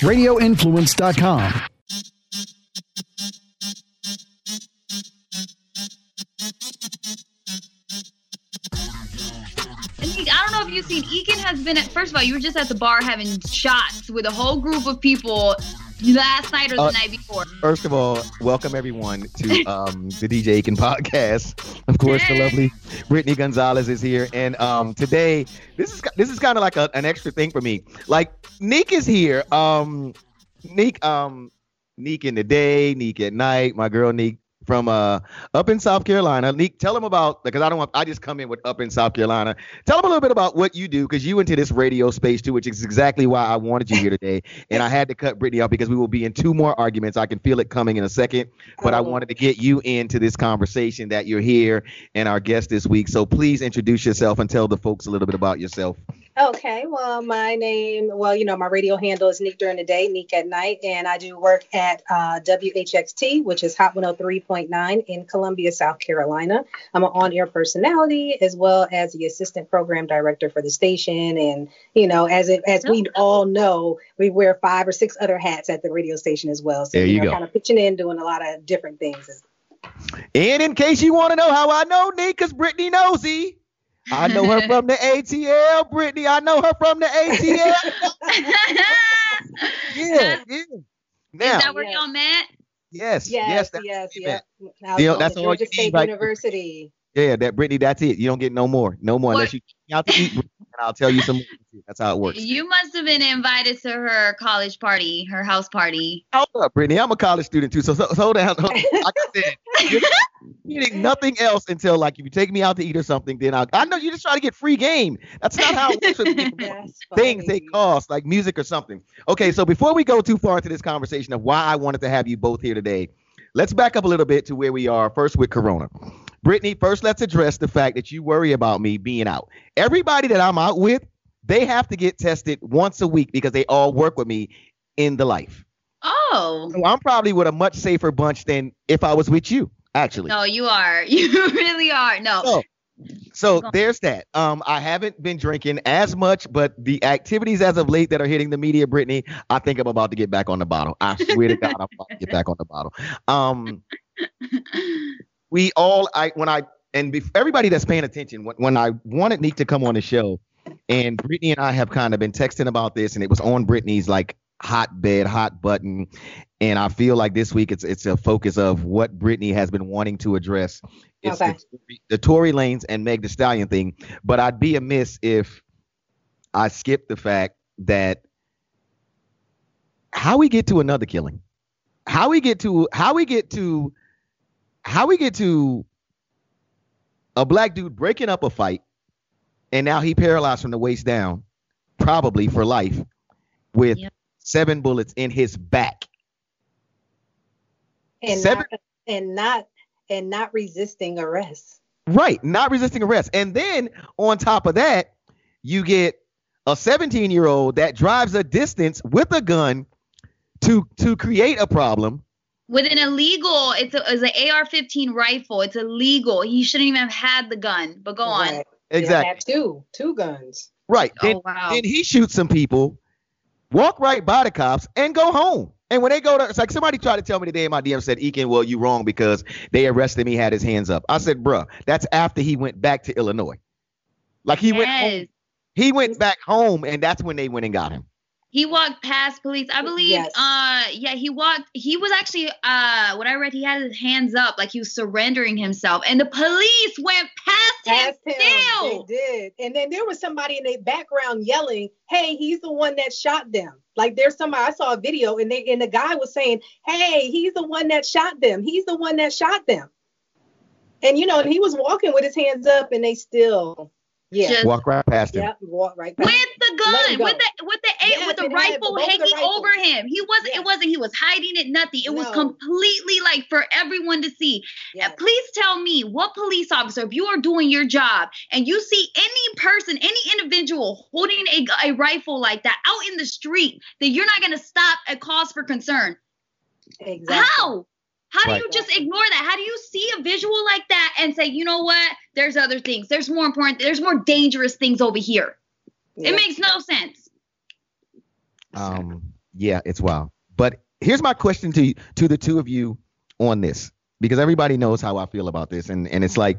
radioinfluence.com. I don't know if you've seen Ekin has been at first of all, you were just at the bar having shots with a whole group of people last night or the uh, night before. First of all, welcome everyone to um, the DJ Ekin podcast. Of course, the lovely Brittany Gonzalez is here, and um, today this is this is kind of like a, an extra thing for me. Like Neek is here. Um, Neek, um, Neek in the day, Neek at night. My girl Neek from uh up in South Carolina. Neek, tell them about because I don't want I just come in with up in South Carolina. Tell them a little bit about what you do because you went into this radio space too, which is exactly why I wanted you here today. and I had to cut Brittany off because we will be in two more arguments. I can feel it coming in a second, but I oh. wanted to get you into this conversation that you're here and our guest this week. So please introduce yourself and tell the folks a little bit about yourself. Okay, well, my name, well, you know, my radio handle is Neek during the day, Neek at night, and I do work at uh, WHXT, which is Hot 103.9 in Columbia, South Carolina. I'm an on air personality as well as the assistant program director for the station. And, you know, as it, as we all know, we wear five or six other hats at the radio station as well. So, there you, you know, go. kind of pitching in, doing a lot of different things. And in case you want to know how I know Neek, because Brittany knows he. I know her from the ATL, Brittany. I know her from the ATL. yeah, yeah. Now, Is that where yes. y'all met? Yes, yes, yes, yes. yes. Now, that's all Georgia State University. Yeah, that Brittany, that's it. You don't get no more, no more what? unless you out to eat. And I'll tell you some. That's how it works. You must have been invited to her college party, her house party. Hold up, Brittany. I'm a college student too, so, so, so hold on. Hold on. Like I said, you're eating nothing else until like if you take me out to eat or something, then I'll. I know you just try to get free game. That's not how it works with things they cost, like music or something. Okay, so before we go too far into this conversation of why I wanted to have you both here today, let's back up a little bit to where we are first with Corona. Brittany, first let's address the fact that you worry about me being out. Everybody that I'm out with they have to get tested once a week because they all work with me in the life. Oh. So I'm probably with a much safer bunch than if I was with you, actually. No, you are. You really are. No. So, so there's that. Um, I haven't been drinking as much, but the activities as of late that are hitting the media, Brittany, I think I'm about to get back on the bottle. I swear to God, I'm about to get back on the bottle. Um, we all, I when I and be, everybody that's paying attention, when, when I wanted Neek to come on the show, and Brittany and I have kind of been texting about this, and it was on Brittany's like hotbed, hot button. And I feel like this week it's it's a focus of what Brittany has been wanting to address. It's okay. the, the Tory Lanez and Meg Thee Stallion thing. But I'd be amiss if I skip the fact that how we get to another killing, how we get to how we get to how we get to a black dude breaking up a fight and now he paralyzed from the waist down, probably for life, with yep. seven bullets in his back. And seven, not, and not and not resisting arrest. Right, not resisting arrest. And then on top of that, you get a 17 year old that drives a distance with a gun to to create a problem with an illegal it's, a, it's an ar-15 rifle it's illegal he shouldn't even have had the gun but go right. on Exactly. two, two guns. Right. Oh, then, wow. then he shoots some people, walk right by the cops, and go home. And when they go to, it's like somebody tried to tell me today in my DM said, Ekin, well, you wrong because they arrested him. He had his hands up. I said, bruh, that's after he went back to Illinois. Like he yes. went home. He went back home, and that's when they went and got him. He walked past police. I believe yes. uh yeah, he walked he was actually uh what I read he had his hands up like he was surrendering himself and the police went past, past him, him. Still. They did. And then there was somebody in the background yelling, "Hey, he's the one that shot them." Like there's somebody I saw a video and they and the guy was saying, "Hey, he's the one that shot them. He's the one that shot them." And you know, and he was walking with his hands up and they still yeah. Just walk right past him. Yeah, walk right past with the gun, with the with the yes, with the rifle hanging the over him. He wasn't. Yes. It wasn't. He was hiding it. Nothing. It no. was completely like for everyone to see. Yes. Please tell me, what police officer, if you are doing your job and you see any person, any individual holding a, a rifle like that out in the street, that you're not going to stop a cause for concern. Exactly. How? How do right. you just ignore that? How do you see a visual like that and say, you know what? There's other things. There's more important. There's more dangerous things over here. Yeah. It makes no sense. Um. Yeah, it's wild. But here's my question to to the two of you on this because everybody knows how I feel about this, and and it's like.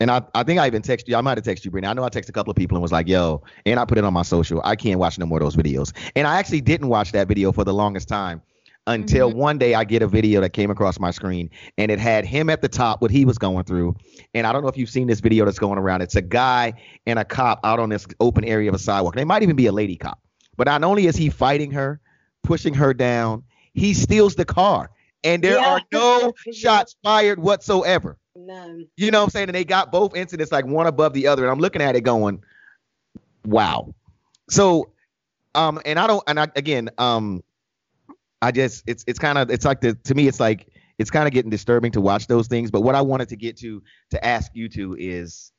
And I, I think I even texted you. I might have texted you, Brittany. I know I texted a couple of people and was like, yo, and I put it on my social. I can't watch no more of those videos. And I actually didn't watch that video for the longest time until mm-hmm. one day I get a video that came across my screen and it had him at the top, what he was going through. And I don't know if you've seen this video that's going around. It's a guy and a cop out on this open area of a sidewalk. They might even be a lady cop. But not only is he fighting her, pushing her down, he steals the car. And there yeah. are no shots fired whatsoever. None. You know what I'm saying? And they got both incidents like one above the other. And I'm looking at it going, wow. So, um, and I don't, and I, again, um, I just it's it's kind of it's like the to me it's like it's kind of getting disturbing to watch those things. But what I wanted to get to to ask you to is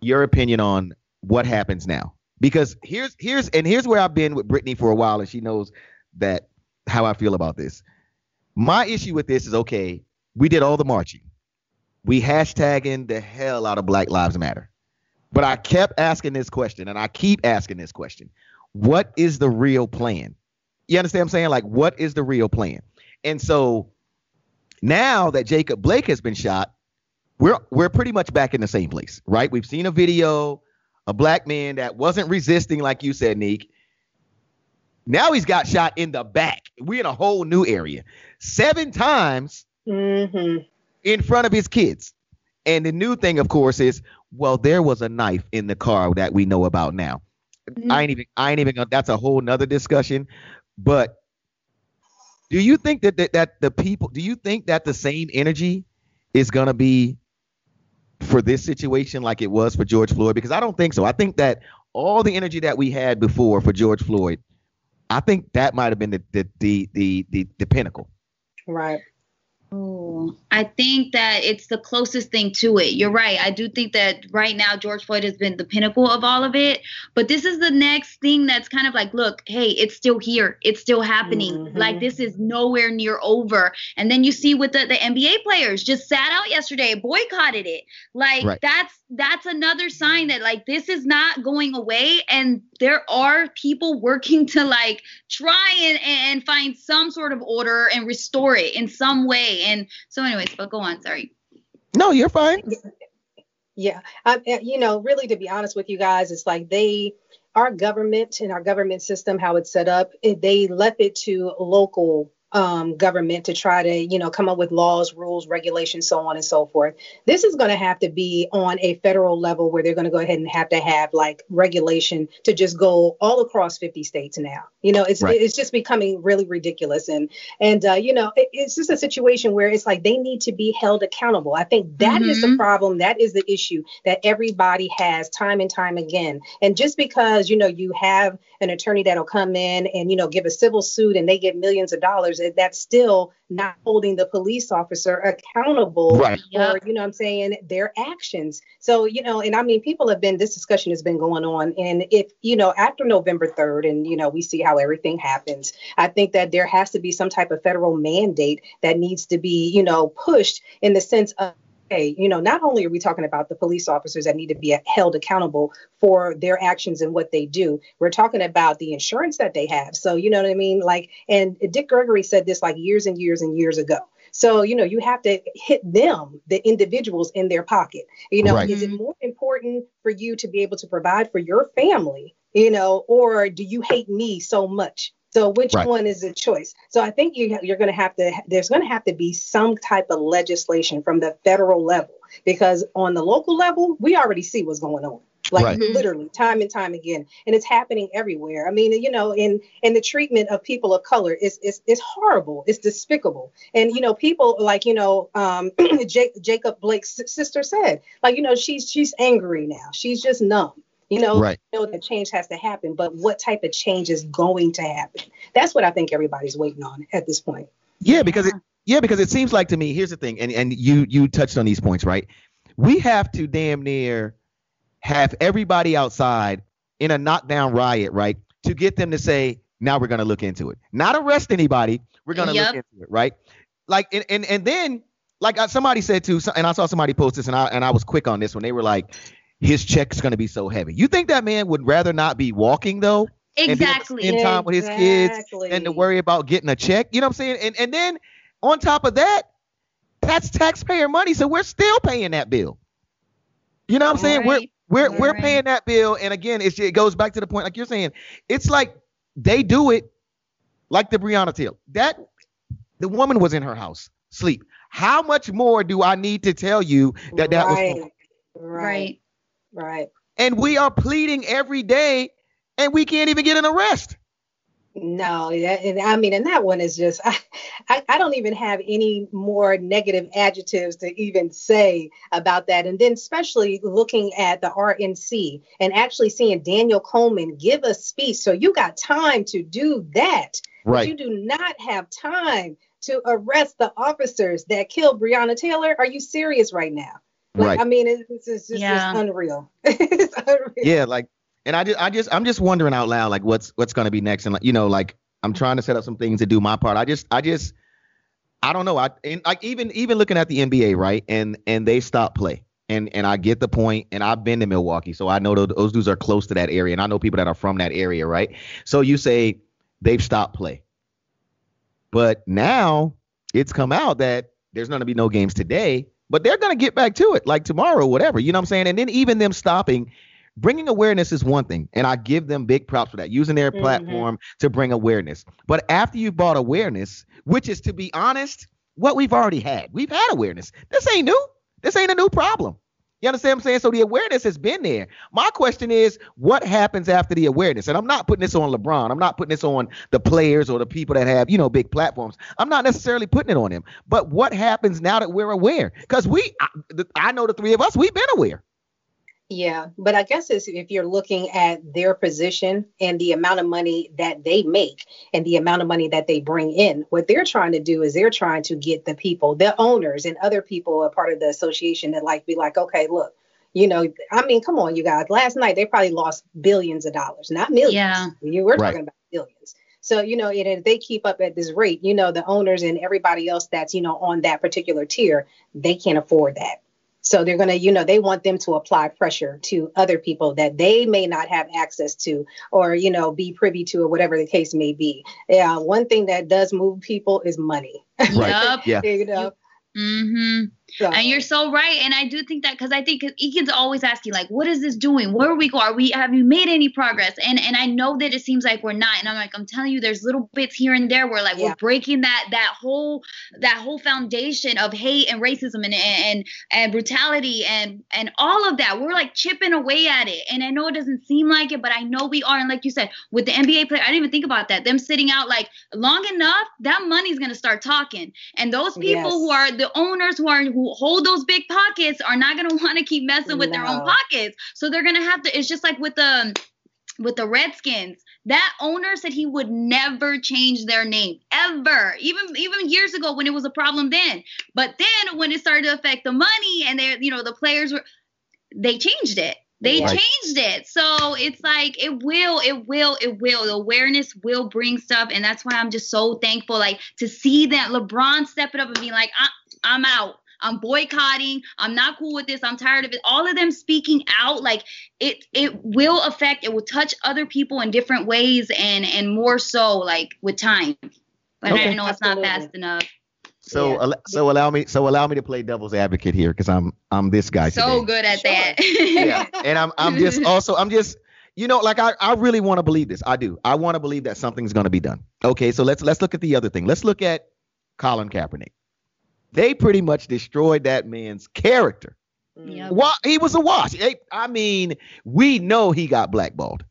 your opinion on what happens now. Because here's here's and here's where I've been with Brittany for a while, and she knows that how I feel about this. My issue with this is okay, we did all the marching. We hashtagging the hell out of Black Lives Matter. But I kept asking this question, and I keep asking this question. What is the real plan? You understand what I'm saying? Like, what is the real plan? And so now that Jacob Blake has been shot, we're we're pretty much back in the same place, right? We've seen a video, a black man that wasn't resisting, like you said, Neek. Now he's got shot in the back. We're in a whole new area. Seven times mm-hmm. in front of his kids. And the new thing, of course, is well, there was a knife in the car that we know about now. Mm-hmm. I ain't even I ain't even that's a whole nother discussion. But do you think that, that that the people do you think that the same energy is gonna be for this situation like it was for George Floyd? Because I don't think so. I think that all the energy that we had before for George Floyd, I think that might have been the the the the, the, the pinnacle. Right. Oh, I think that it's the closest thing to it. You're right. I do think that right now George Floyd has been the pinnacle of all of it. But this is the next thing that's kind of like, look, hey, it's still here. It's still happening. Mm-hmm. Like this is nowhere near over. And then you see with the, the NBA players just sat out yesterday, boycotted it. Like right. that's that's another sign that like this is not going away and there are people working to like try and, and find some sort of order and restore it in some way. And so anyways but go on sorry. No you're fine. Yeah I, you know really to be honest with you guys it's like they our government and our government system how it's set up they left it to local um, government to try to, you know, come up with laws, rules, regulations, so on and so forth. This is going to have to be on a federal level where they're going to go ahead and have to have like regulation to just go all across 50 states now. You know, it's right. it's just becoming really ridiculous, and and uh, you know, it, it's just a situation where it's like they need to be held accountable. I think that mm-hmm. is the mm-hmm. problem. That is the issue that everybody has time and time again. And just because you know you have an attorney that'll come in and you know give a civil suit and they get millions of dollars that's still not holding the police officer accountable right. for, you know I'm saying, their actions. So, you know, and I mean, people have been, this discussion has been going on. And if, you know, after November 3rd, and, you know, we see how everything happens, I think that there has to be some type of federal mandate that needs to be, you know, pushed in the sense of, okay, you know, not only are we talking about the police officers that need to be held accountable for their actions and what they do, we're talking about the insurance that they have. So, you know what I mean? Like, and Dick Gregory said this like years and years and years ago. So, you know, you have to hit them, the individuals in their pocket. You know, right. is it more important for you to be able to provide for your family, you know, or do you hate me so much so which right. one is the choice? So I think you you're going to have to there's going to have to be some type of legislation from the federal level because on the local level we already see what's going on. Like right. Mm-hmm. literally time and time again. And it's happening everywhere. I mean, you know, in in the treatment of people of color is is is horrible. It's despicable. And you know, people like, you know, um Jacob Blake's sister said, like, you know, she's she's angry now. She's just numb. You know, right. you know that change has to happen, but what type of change is going to happen? That's what I think everybody's waiting on at this point. Yeah, because it yeah, because it seems like to me, here's the thing, and, and you you touched on these points, right? We have to damn near have everybody outside in a knockdown riot, right? To get them to say, now we're gonna look into it. Not arrest anybody, we're gonna yep. look into it, right? Like and and, and then like uh, somebody said too, and I saw somebody post this, and I and I was quick on this when they were like, his check's going to be so heavy. You think that man would rather not be walking though Exactly. And spend time with his kids and to worry about getting a check. You know what I'm saying? And and then on top of that, that's taxpayer money, so we're still paying that bill. You know what I'm saying? Right. We're we're we're paying that bill, and again, it goes back to the point, like you're saying, it's like they do it like the Breonna Taylor. That the woman was in her house, sleep. How much more do I need to tell you that that right. was right, right? And we are pleading every day, and we can't even get an arrest. No, that, and I mean, and that one is just, I, I, I, don't even have any more negative adjectives to even say about that. And then, especially looking at the RNC and actually seeing Daniel Cameron give a speech. So you got time to do that. Right. But you do not have time to arrest the officers that killed Breonna Taylor. Are you serious right now? Like, right. I mean, it's, it's just yeah. it's unreal. it's unreal. Yeah, like and I just I just I'm just wondering out loud like what's what's gonna be next and like you know like I'm trying to set up some things to do my part. I just I just I don't know. I and like even even looking at the NBA right and and they stop play and and I get the point and I've been to Milwaukee so I know those, those dudes are close to that area and I know people that are from that area right. So you say they've stopped play, but now it's come out that there's going to be no games today but they're going to get back to it like tomorrow, whatever. You know what I'm saying? And then even them stopping bringing awareness is one thing, and I give them big props for that, using their mm-hmm. platform to bring awareness. But after you brought awareness, which is to be honest, what we've already had, we've had awareness. This ain't new. This ain't a new problem. You understand what I'm saying? So the awareness has been there. My question is, what happens after the awareness? And I'm not putting this on LeBron. I'm not putting this on the players or the people that have, you know, big platforms. I'm not necessarily putting it on them. But what happens now that we're aware? Because we, I, I know the three of us, we've been aware. Yeah, but I guess it's if you're looking at their position and the amount of money that they make and the amount of money that they bring in, what they're trying to do is they're trying to get the people, the owners and other people a part of the association that like be like, okay, look, you know, I mean, come on, you guys. Last night they probably lost billions of dollars, not millions. Yeah, you were talking about billions. So, you know, if they keep up at this rate, you know, the owners and everybody else that's, you know, on that particular tier, they can't afford that. So they're going to, you know, they want them to apply pressure to other people that they may not have access to or, you know, be privy to or whatever the case may be. Yeah. One thing that does move people is money. Right. yeah. you know? Mm-hmm. So. And you're so right. And I do think that because I think Ekin's always asking, like, what is this doing? Where are we going? Are we have you made any progress? And and I know that it seems like we're not. And I'm like, I'm telling you, there's little bits here and there where like yeah. we're breaking that that whole that whole foundation of hate and racism and and and brutality and and all of that. We're like chipping away at it. And I know it doesn't seem like it, but I know we are. And like you said, with the NBA player, I didn't even think about that. Them sitting out like long enough, that money's gonna start talking. And those people yes. who are the owners who are who hold those big pockets are not going to want to keep messing with no. their own pockets. So they're going to have to it's just like with the with the Redskins. That owner said he would never change their name ever. Even even years ago when it was a problem then. But then when it started to affect the money and they you know the players were they changed it. They changed it. So it's like it will, it will, it will. The awareness will bring stuff. And that's why I'm just so thankful, like to see that LeBron step it up and be like, I, I'm out. I'm boycotting. I'm not cool with this. I'm tired of it. All of them speaking out, like it, it will affect. It will touch other people in different ways, and and more so, like with time. But okay. I know it's not fast enough. So yeah. so allow me so allow me to play devil's advocate here because I'm I'm this guy. So today. good at sure. that. yeah, and I'm I'm just also I'm just you know like I I really want to believe this. I do. I want to believe that something's going to be done. Okay, so let's let's look at the other thing. Let's look at Colin Kaepernick they pretty much destroyed that man's character. Mm. Yep. Why he was a wash. I mean, we know he got blackballed.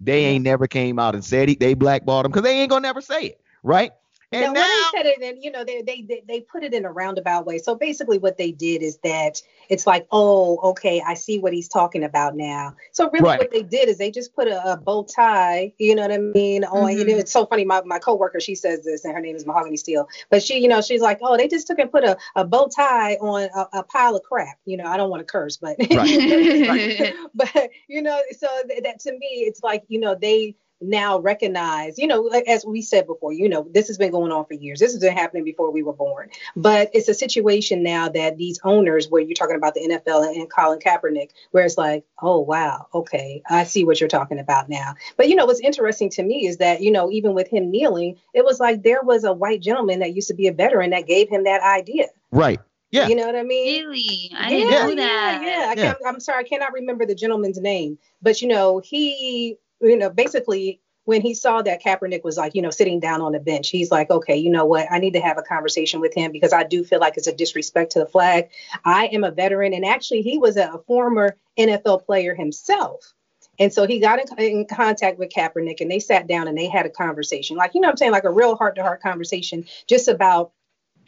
They ain't never came out and said he, they blackballed him because they ain't gonna never say it, right? And now, now they said it, and you know, they, they they put it in a roundabout way. So basically, what they did is that it's like, oh, okay, I see what he's talking about now. So really, right. what they did is they just put a, a bow tie, you know what I mean? On mm-hmm. know, it's so funny. My my coworker, she says this, and her name is Mahogany Steel, but she, you know, she's like, oh, they just took and put a, a bow tie on a, a pile of crap. You know, I don't want to curse, but right. but you know, so that to me, it's like you know they now recognize, you know, as we said before, you know, this has been going on for years. This has been happening before we were born. But it's a situation now that these owners, where you're talking about the NFL and, and Colin Kaepernick, where it's like, oh, wow, okay, I see what you're talking about now. But, you know, what's interesting to me is that, you know, even with him kneeling, it was like there was a white gentleman that used to be a veteran that gave him that idea. Right. Yeah. You know what I mean? Really? I didn't yeah, know that. Yeah, yeah. I can't, I'm sorry, I cannot remember the gentleman's name, but you know, he you know, basically when he saw that Kaepernick was like, you know, sitting down on the bench, he's like, okay, you know what? I need to have a conversation with him because I do feel like it's a disrespect to the flag. I am a veteran, and actually, he was a, former NFL player himself. And so he got in, in, contact with Kaepernick and they sat down and they had a conversation. Like, you know I'm saying? Like a real heart to heart conversation just about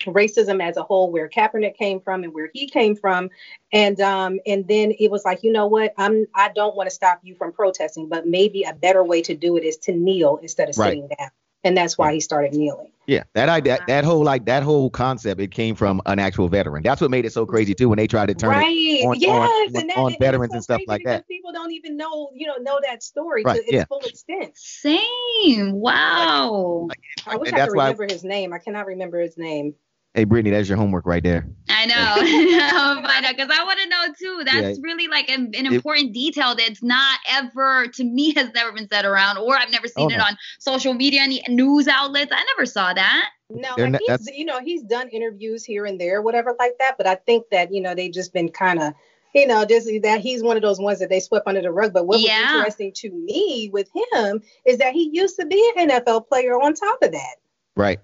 racism as a whole, where Kaepernick came from and where he came from, and um, and then it was like, you know what, I'm I don't want to stop you from protesting, but maybe a better way to do it is to kneel instead of right. sitting down, and that's why he started kneeling. Yeah, that I that, that whole like that whole concept it came from an actual veteran. That's what made it so crazy too when they tried to turn right. it on, yes, on, on, that, on veterans so and stuff like that. People don't even know you know know that story right. to its yeah. full extent. Same. Wow. Like, like, I wish I could remember his name. I cannot remember his name. Hey, Brittany, that's your homework right there. I know. because I want to know too. That's yeah. really like an, an important it, detail that's not ever, to me, has never been said around, or I've never seen oh, it no. on social media, any news outlets. I never saw that. No, like not, he's, you know, he's done interviews here and there, whatever like that. But I think that you know they've just been kind of you know, just that he's one of those ones that they swept under the rug. But what yeah. was interesting to me with him is that he used to be an NFL player on top of that. Right.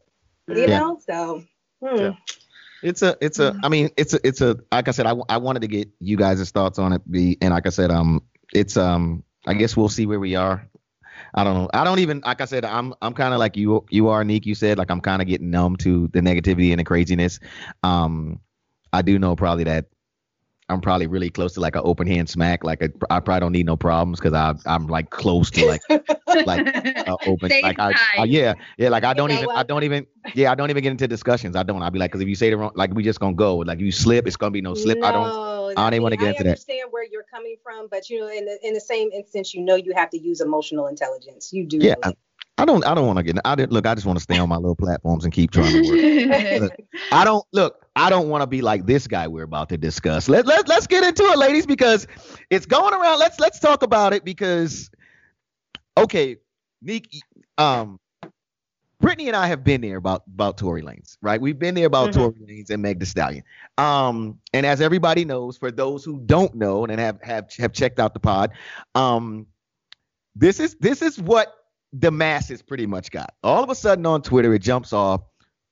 You yeah. know, so Hmm. It's a, it's a. I mean, it's a, it's a. Like I said, I, I wanted to get you guys' thoughts on it. Be and like I said, um, it's um, I guess we'll see where we are. I don't know. I don't even like I said. I'm I'm kind of like you. You are Nick. You said like I'm kind of getting numb to the negativity and the craziness. Um, I do know probably that I'm probably really close to like an open hand smack. Like a, I probably don't need no problems because I I'm like close to like like uh, open like I, I, yeah yeah like I don't you even I don't even yeah I don't even get into discussions. I don't. I'll be like because if you say the wrong like we just gonna go like you slip it's gonna be no slip. No, I don't I don't even want to get into that. I understand where you're coming from, but you know in the in the same instance you know you have to use emotional intelligence. You do. Yeah. I don't. I don't want to get. I didn't look. I just want to stay on my little platforms and keep trying to work. I don't look. I don't want to be like this guy we're about to discuss. Let let let's get into it, ladies, because it's going around. Let's let's talk about it because, okay, Nick, um, Brittany and I have been there about about Tory Lanez, right? We've been there about mm-hmm. Tory Lanez and Meg Thee Stallion. Um, and as everybody knows, for those who don't know and have have have checked out the pod, um, this is this is what the masses pretty much got. All of a sudden on Twitter, it jumps off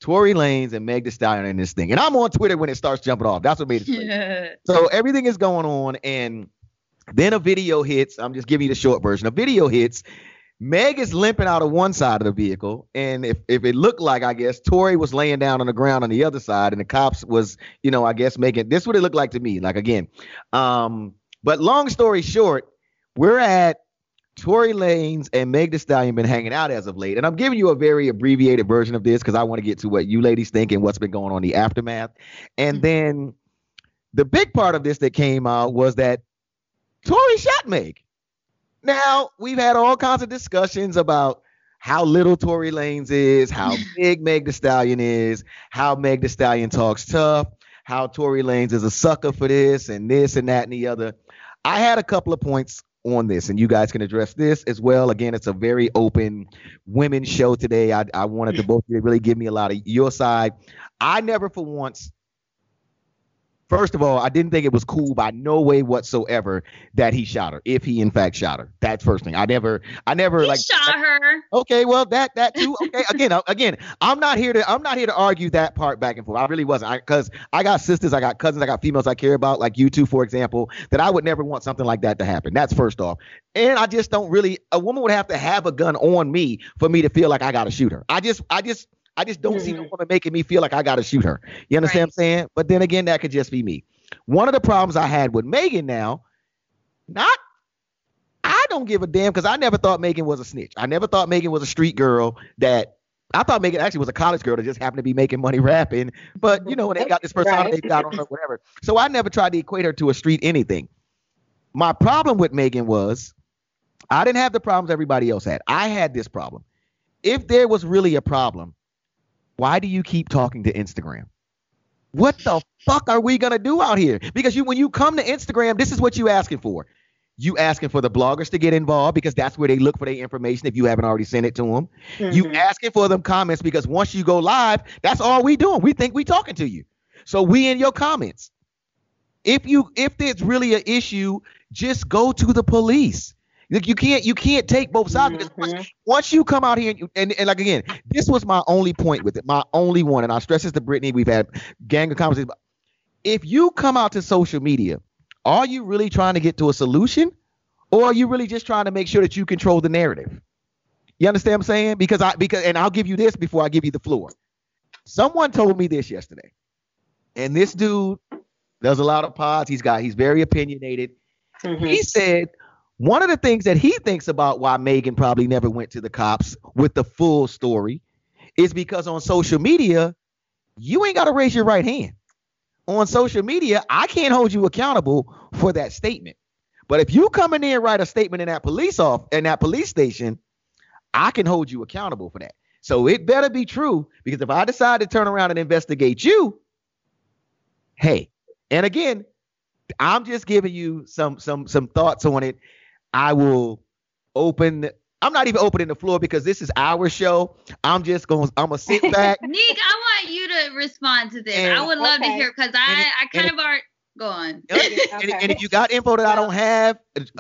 Tory Lanez and Meg Thee Stallion in this thing. And I'm on Twitter when it starts jumping off. That's what made it. Yeah. So everything is going on, and then a video hits. I'm just giving you the short version. A video hits. Meg is limping out of one side of the vehicle, and if, if it looked like, I guess Tory was laying down on the ground on the other side, and the cops was, you know, I guess making this what it looked like to me. Like again, um, but long story short, we're at Tory Lanez and Meg Thee Stallion been hanging out as of late, and I'm giving you a very abbreviated version of this because I want to get to what you ladies think and what's been going on in the aftermath. And mm-hmm. then the big part of this that came out was that Tory shot Meg. Now we've had all kinds of discussions about how little Tory Lanez is, how big Meg Thee Stallion is, how Meg Thee Stallion talks tough, how Tory Lanez is a sucker for this and this and that and the other. I had a couple of points on this and you guys can address this as well again it's a very open women's show today i, I wanted to both really give me a lot of your side i never for once First of all, I didn't think it was cool by no way whatsoever that he shot her. If he in fact shot her, that's first thing. I never, I never he like shot her. Okay, well that that too. Okay, again, again, I'm not here to I'm not here to argue that part back and forth. I really wasn't, because I, I got sisters, I got cousins, I got females I care about, like you two, for example, that I would never want something like that to happen. That's first off. And I just don't really. A woman would have to have a gun on me for me to feel like I got to shoot her. I just, I just I just don't mm-hmm. see the woman making me feel like I got to shoot her. You understand right. what I'm saying? But then again, that could just be me. One of the problems I had with Megan now, not I don't give a damn because I never thought Megan was a snitch. I never thought Megan was a street girl that I thought Megan actually was a college girl that just happened to be making money rapping. But you know, when they got this persona right. they got on her, whatever. So I never tried to equate her to a street anything. My problem with Megan was I didn't have the problems everybody else had. I had this problem. If there was really a problem, why do you keep talking to Instagram? What the fuck are we gonna do out here? Because you when you come to Instagram, this is what you asking for. You asking for the bloggers to get involved because that's where they look for their information if you haven't already sent it to them. Mm-hmm. You asking for them comments because once you go live, that's all we doing. We think we talking to you. So we in your comments. If you if there's really an issue, just go to the police. You can't you can't take both sides because mm-hmm. once, once, you come out here and, you, and, and like again, this was my only point with it, my only one, and I stress this to Brittany. We've had gang of conversations. If you come out to social media, are you really trying to get to a solution, or are you really just trying to make sure that you control the narrative? You understand what I'm saying? Because I because and I'll give you this before I give you the floor. Someone told me this yesterday, and this dude does a lot of pods. He's got he's very opinionated. Mm-hmm. He said one of the things that he thinks about why Megan probably never went to the cops with the full story is because on social media, you ain't got to raise your right hand. On social media, I can't hold you accountable for that statement. But if you come in there and write a statement in that police off in that police station, I can hold you accountable for that. So it better be true because if I decide to turn around and investigate you, hey, and again, I'm just giving you some some some thoughts on it I will open. I'm not even opening the floor because this is our show. I'm just going. to I'm gonna sit back. Nick, I want you to respond to this. And, I would love okay. to hear because I I kind of are. Go on. Okay. And, and, if you got info that I don't have,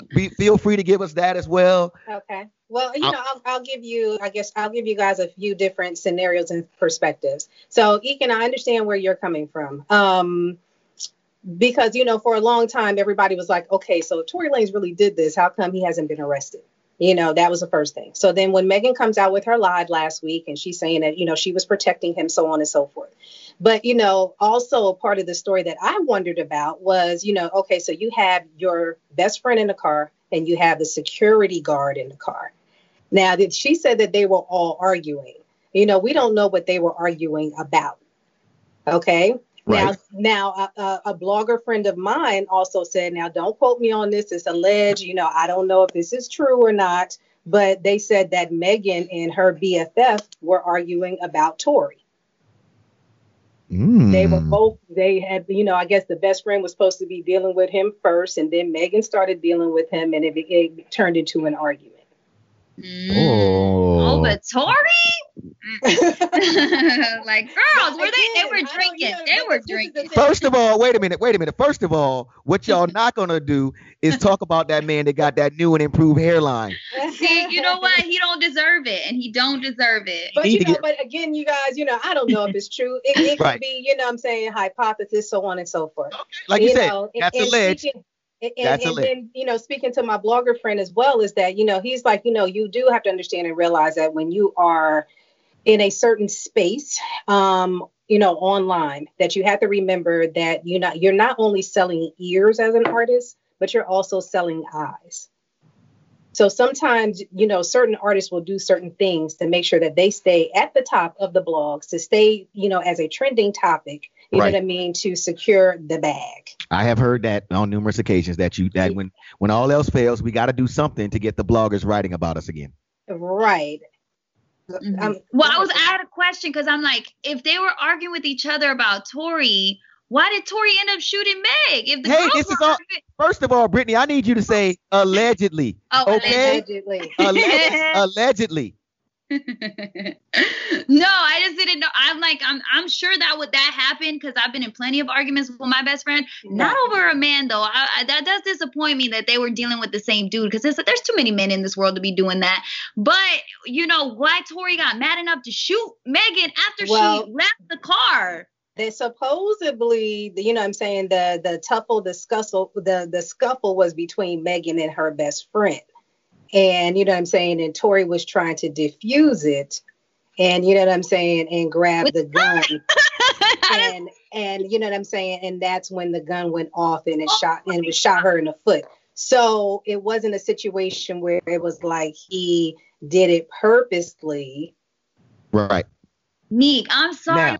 be, feel free to give us that as well. Okay. Well, you know, I'll, I'll, give you, I guess, I'll give you guys a few different scenarios and perspectives. So, Ekin, I understand where you're coming from. Um, because you know for a long time everybody was like okay so if tory lanez really did this how come he hasn't been arrested? You know that was the first thing. So then when megan comes out with her live last week and she's saying that you know she was protecting him so on and so forth. But you know also a part of the story that i wondered about was you know okay so you have your best friend in the car and you have the security guard in the car. Now she said that they were all arguing. You know we don't know what they were arguing about. Okay Right. Now, now a, a, blogger friend of mine also said, now don't quote me on this. It's alleged, you know, I don't know if this is true or not, but they said that Megan and her BFF were arguing about Tory. Mm. They were both, they had, you know, I guess the best friend was supposed to be dealing with him first, and then Megan started dealing with him, and it, it turned into an argument. Mm. Oh. oh, but Tory? like girls, were they? They were drinking. They were drinking. First of all, wait a minute, wait a minute. First of all, what y'all not gonna do is talk about that man that got that new and improved hairline. See, you know what? He don't deserve it, and he don't deserve it. But you know, get... but again, you guys, you know, I don't know if it's true. It, it right. could be, you know, I'm saying hypothesis, so on and so forth. Okay. Like you, you said, know, that's and, alleged. Speaking, and, That's and then, you know, speaking to my blogger friend as well, is that, you know, he's like, you know, you do have to understand and realize that when you are in a certain space, um, you know, online, that you have to remember that you're not you're not only selling ears as an artist, but you're also selling eyes. So sometimes, you know, certain artists will do certain things to make sure that they stay at the top of the blogs, to stay, you know, as a trending topic you right. know what I mean, to secure the bag. I have heard that on numerous occasions that you that when when all else fails, we got to do something to get the bloggers writing about us again. Right. Mm-hmm. Um, well, I was I had a question because I'm like, if they were arguing with each other about Tory, why did Tory end up shooting Meg? If the hey, this is all. First of all, Brittany, I need you to say allegedly. Oh, okay? allegedly. allegedly. no, I just didn't know. I'm like, I'm I'm sure that would that happen because I've been in plenty of arguments with my best friend. Not over a man though. I, I, that does disappoint me that they were dealing with the same dude because there's too many men in this world to be doing that. But you know why Tory got mad enough to shoot Megan after well, she left the car. They supposedly, you know, what I'm saying the the tuffle, the scuffle, the the scuffle was between Megan and her best friend. And you know what I'm saying? And Tory was trying to diffuse it. And you know what I'm saying? And grab the gun. and and you know what I'm saying? And that's when the gun went off and it oh shot and it shot her in the foot. So it wasn't a situation where it was like he did it purposely. Right. Meek, I'm sorry. Now,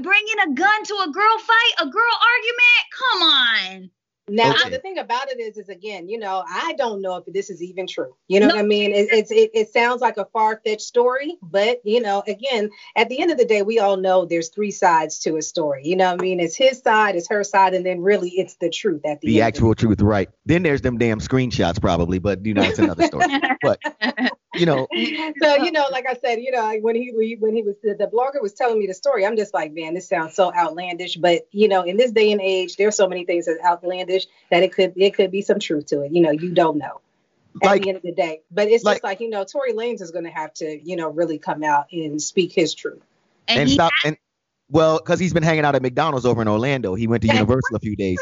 Bringing a gun to a girl fight, a girl argument? Come on. Now, okay. the thing about it is, is again, you know, I don't know if this is even true. You know no. what I mean? It, it's it, it sounds like a far fetched story, but you know, again, at the end of the day, we all know there's three sides to a story. You know what I mean? It's his side, it's her side, and then really it's the truth at the, the actual truth, right? Then there's them damn screenshots, probably, but you know, it's another story. but you know, so you know, like I said, you know, when he when he was the, the blogger was telling me the story, I'm just like, man, this sounds so outlandish. But you know, in this day and age, there's so many things that's outlandish that it could it could be some truth to it. You know, you don't know at like, the end of the day. But it's like, just like you know, Tory Lanez is going to have to you know really come out and speak his truth and, and stop and well because he's been hanging out at McDonald's over in Orlando. He went to Universal a few days.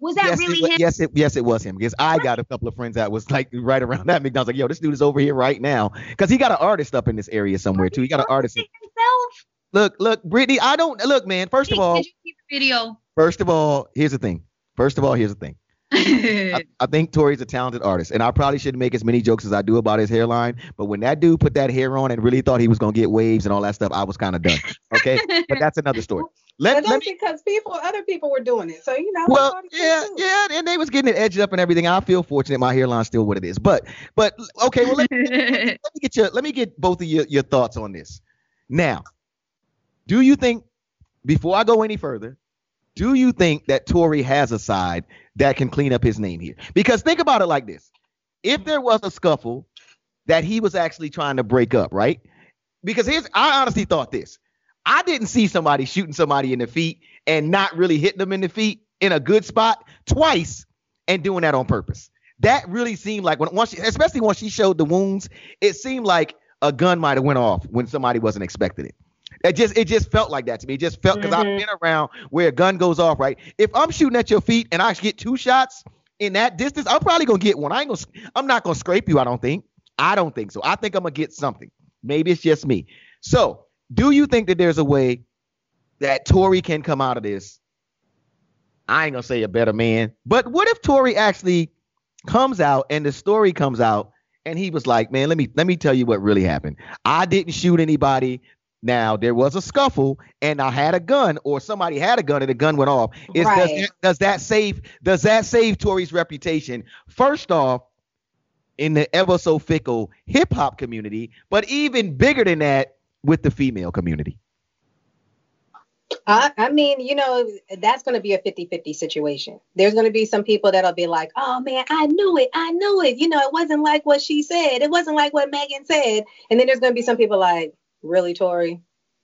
Was that yes, really it, him? Yes, it yes it was him because I got a couple of friends that was like right around that McDonald's like yo this dude is over here right now because he got an artist up in this area somewhere too. He got an artist. Himself. Look, look, Brittany, I don't look, man. First of all, did you see the video? First of all, here's the thing. First of all, here's the thing. I, I, think Tory's a talented artist, and I probably shouldn't make as many jokes as I do about his hairline. But when that dude put that hair on and really thought he was gonna get waves and all that stuff, I was kind of done. Okay, but that's another story. Let, let me, because people, other people were doing it, so you know. Well, yeah, yeah, and they was getting it edged up and everything. I feel fortunate my hairline's still what it is, but but okay, well let, let, let me get your let me get both of your your thoughts on this. Now, do you think before I go any further, do you think that Tory has a side that can clean up his name here? Because think about it like this: if there was a scuffle that he was actually trying to break up, right? Because here's, I honestly thought this: I didn't see somebody shooting somebody in the feet and not really hitting them in the feet in a good spot twice and doing that on purpose. That really seemed like when once, she, especially when she showed the wounds, it seemed like a gun might have went off when somebody wasn't expecting it. It just it just felt like that to me. It just felt because mm-hmm. I've been around where a gun goes off, right? If I'm shooting at your feet and I get two shots in that distance, I'm probably gonna get one. I ain't gonna I'm not gonna scrape you, I don't think. I don't think so. I think I'm gonna get something. Maybe it's just me. So do you think that there's a way that Tory can come out of this? I ain't gonna say a better man, but what if Tory actually comes out and the story comes out and he was like, "Man, let me let me tell you what really happened. I didn't shoot anybody. Now there was a scuffle, and I had a gun, or somebody had a gun, and the gun went off. Is, right. does, that, does that save does that save Tory's reputation? First off, in the ever so fickle hip hop community, but even bigger than that, with the female community. I, I mean, you know, that's going to be a 50 50 situation. There's going to be some people that'll be like, oh man, I knew it. I knew it. You know, it wasn't like what she said. It wasn't like what Megan said. And then there's going to be some people like, Really, Tory?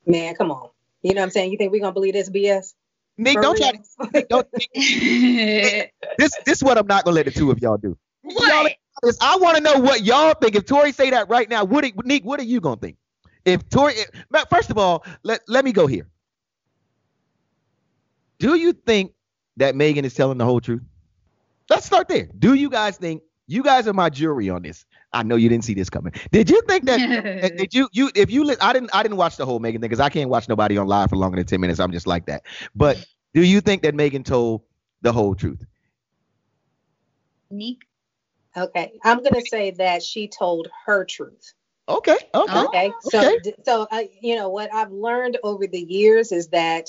Man, come on. You know what I'm saying? You think we're gonna believe this BS? Nick, don't try to don't this this is what I'm not gonna let the two of y'all do. What? Y'all, I want to know what y'all think. If Tory say that right now, what Nick, what are you gonna think? If Tory, first of all, let let me go here. Do you think that Megan is telling the whole truth? Let's start there. Do you guys think you guys are my jury on this? I know you didn't see this coming. Did you think that? did you you if you I didn't I didn't watch the whole Megan thing because I can't watch nobody on live for longer than ten minutes. I'm just like that. But do you think that Megan told the whole truth? Neek. Okay, I'm gonna say that she told her truth. Okay. Okay. Okay. So okay. so uh, you know what I've learned over the years is that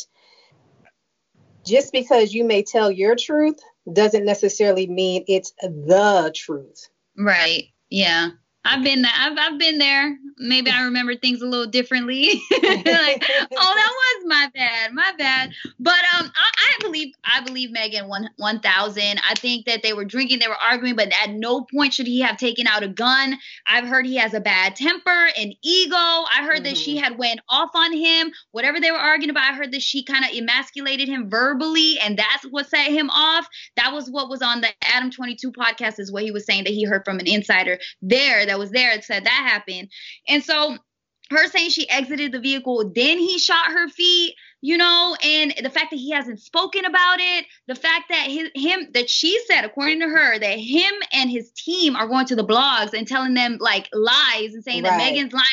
just because you may tell your truth doesn't necessarily mean it's the truth. Right. Yeah. I've been there. I've, I've been there. Maybe I remember things a little differently. like, oh, that was my bad, my bad. But um, I, I believe I believe Megan one one thousand. I think that they were drinking, they were arguing, but at no point should he have taken out a gun. I've heard he has a bad temper and ego. I heard mm-hmm. that she mm-hmm. had went off on him. Whatever they were arguing about, I heard that she kind of emasculated him verbally, and that's what set him off. That was what was on the Adam Twenty Two podcast, is what he was saying that he heard from an insider there that was there said that happened. And so her saying she exited the vehicle, then he shot her feet, you know, and the fact that he hasn't spoken about it, the fact that his, him that she said, according to her, that him and his team are going to the blogs and telling them like lies and saying right. that Megan's lying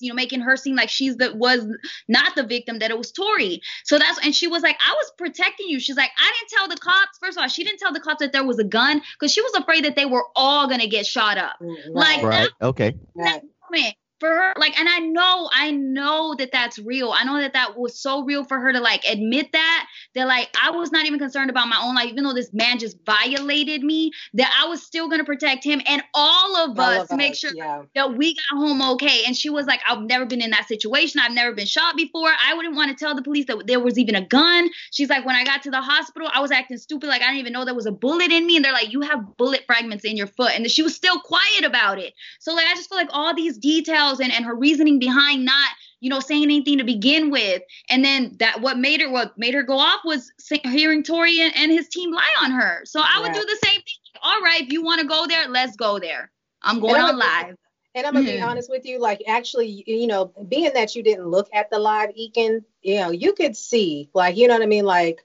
you know, making her seem like she's the was not the victim, that it was Tory. So that's and she was like, I was protecting you. She's like, I didn't tell the cops. First of all, she didn't tell the cops that there was a gun because she was afraid that they were all gonna get shot up. Mm, right. Like right. okay. That moment, for her like and i know i know that that's real. I know that that was so real for her to like admit that that like i was not even concerned about my own life even though this man just violated me that i was still going to protect him. And all of all us of make us, sure yeah. that we got home okay. And she was like i've never been in that situation. I've never been shot before. I wouldn't want to tell the police that there was even a gun. She's like when i got to the hospital i was acting stupid like i didn't even know there was a bullet in me. And they're like you have bullet fragments in your foot. And she was still quiet about it. So like i just feel like all these details and, and her reasoning behind not you know saying anything to begin with. And then that what made her what made her go off was hearing Tory and, and his team lie on her. So I would do the same thing. All right if you want to go there let's go there. I'm going on live. and I'm gonna mm-hmm. be honest with you, like actually, you know, being that you didn't look at the live Ekin, you know, you could see, like, you know what I mean, like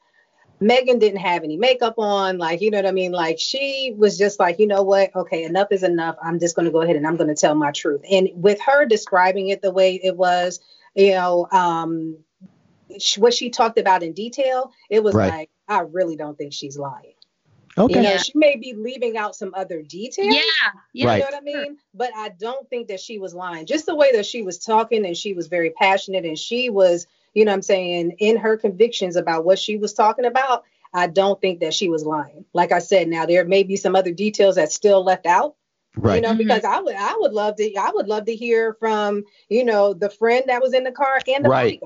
Megan didn't have any makeup on, like, you know what I mean? Like, she was just like, you know what? Okay, enough is enough. I'm just going to go ahead and I'm going to tell my truth. And with her describing it the way it was, you know, um, what she talked about in detail, it was right. like, I really don't think she's lying. Okay. You know, she may be leaving out some other details. Yeah. You right. know what I mean? But I don't think that she was lying. Just the way that she was talking and she was very passionate and she was you know I'm saying, in her convictions about what she was talking about, I don't think that she was lying. Like I said, now there may be some other details that still left out. Right. You know, mm-hmm. because I would I would love to I would love to hear from, you know, the friend that was in the car and the right.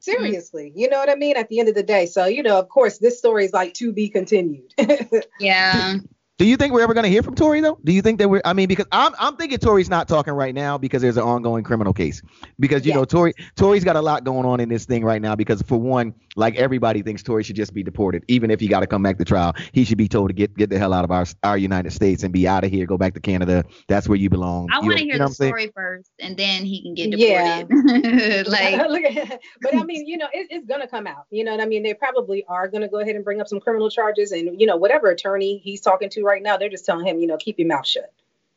Seriously, mm-hmm. you know what I mean? At the end of the day. So, you know, of course, this story is like to be continued. yeah. Do you think we're ever going to hear from Tory though? Do you think that we're? I mean, because I'm I'm thinking Tory's not talking right now because there's an ongoing criminal case. Because you yeah. know Tory Tory's got a lot going on in this thing right now. Because for one, like everybody thinks Tory should just be deported, even if he got to come back to trial. He should be told to get get the hell out of our our United States and be out of here. Go back to Canada. That's where you belong. I want to hear you know the story first, and then he can get deported. Yeah. like, but I mean, you know, it, it's gonna come out. You know what I mean? They probably are gonna go ahead and bring up some criminal charges, and you know, whatever attorney he's talking to right now, they're just telling him, you know, keep your mouth shut.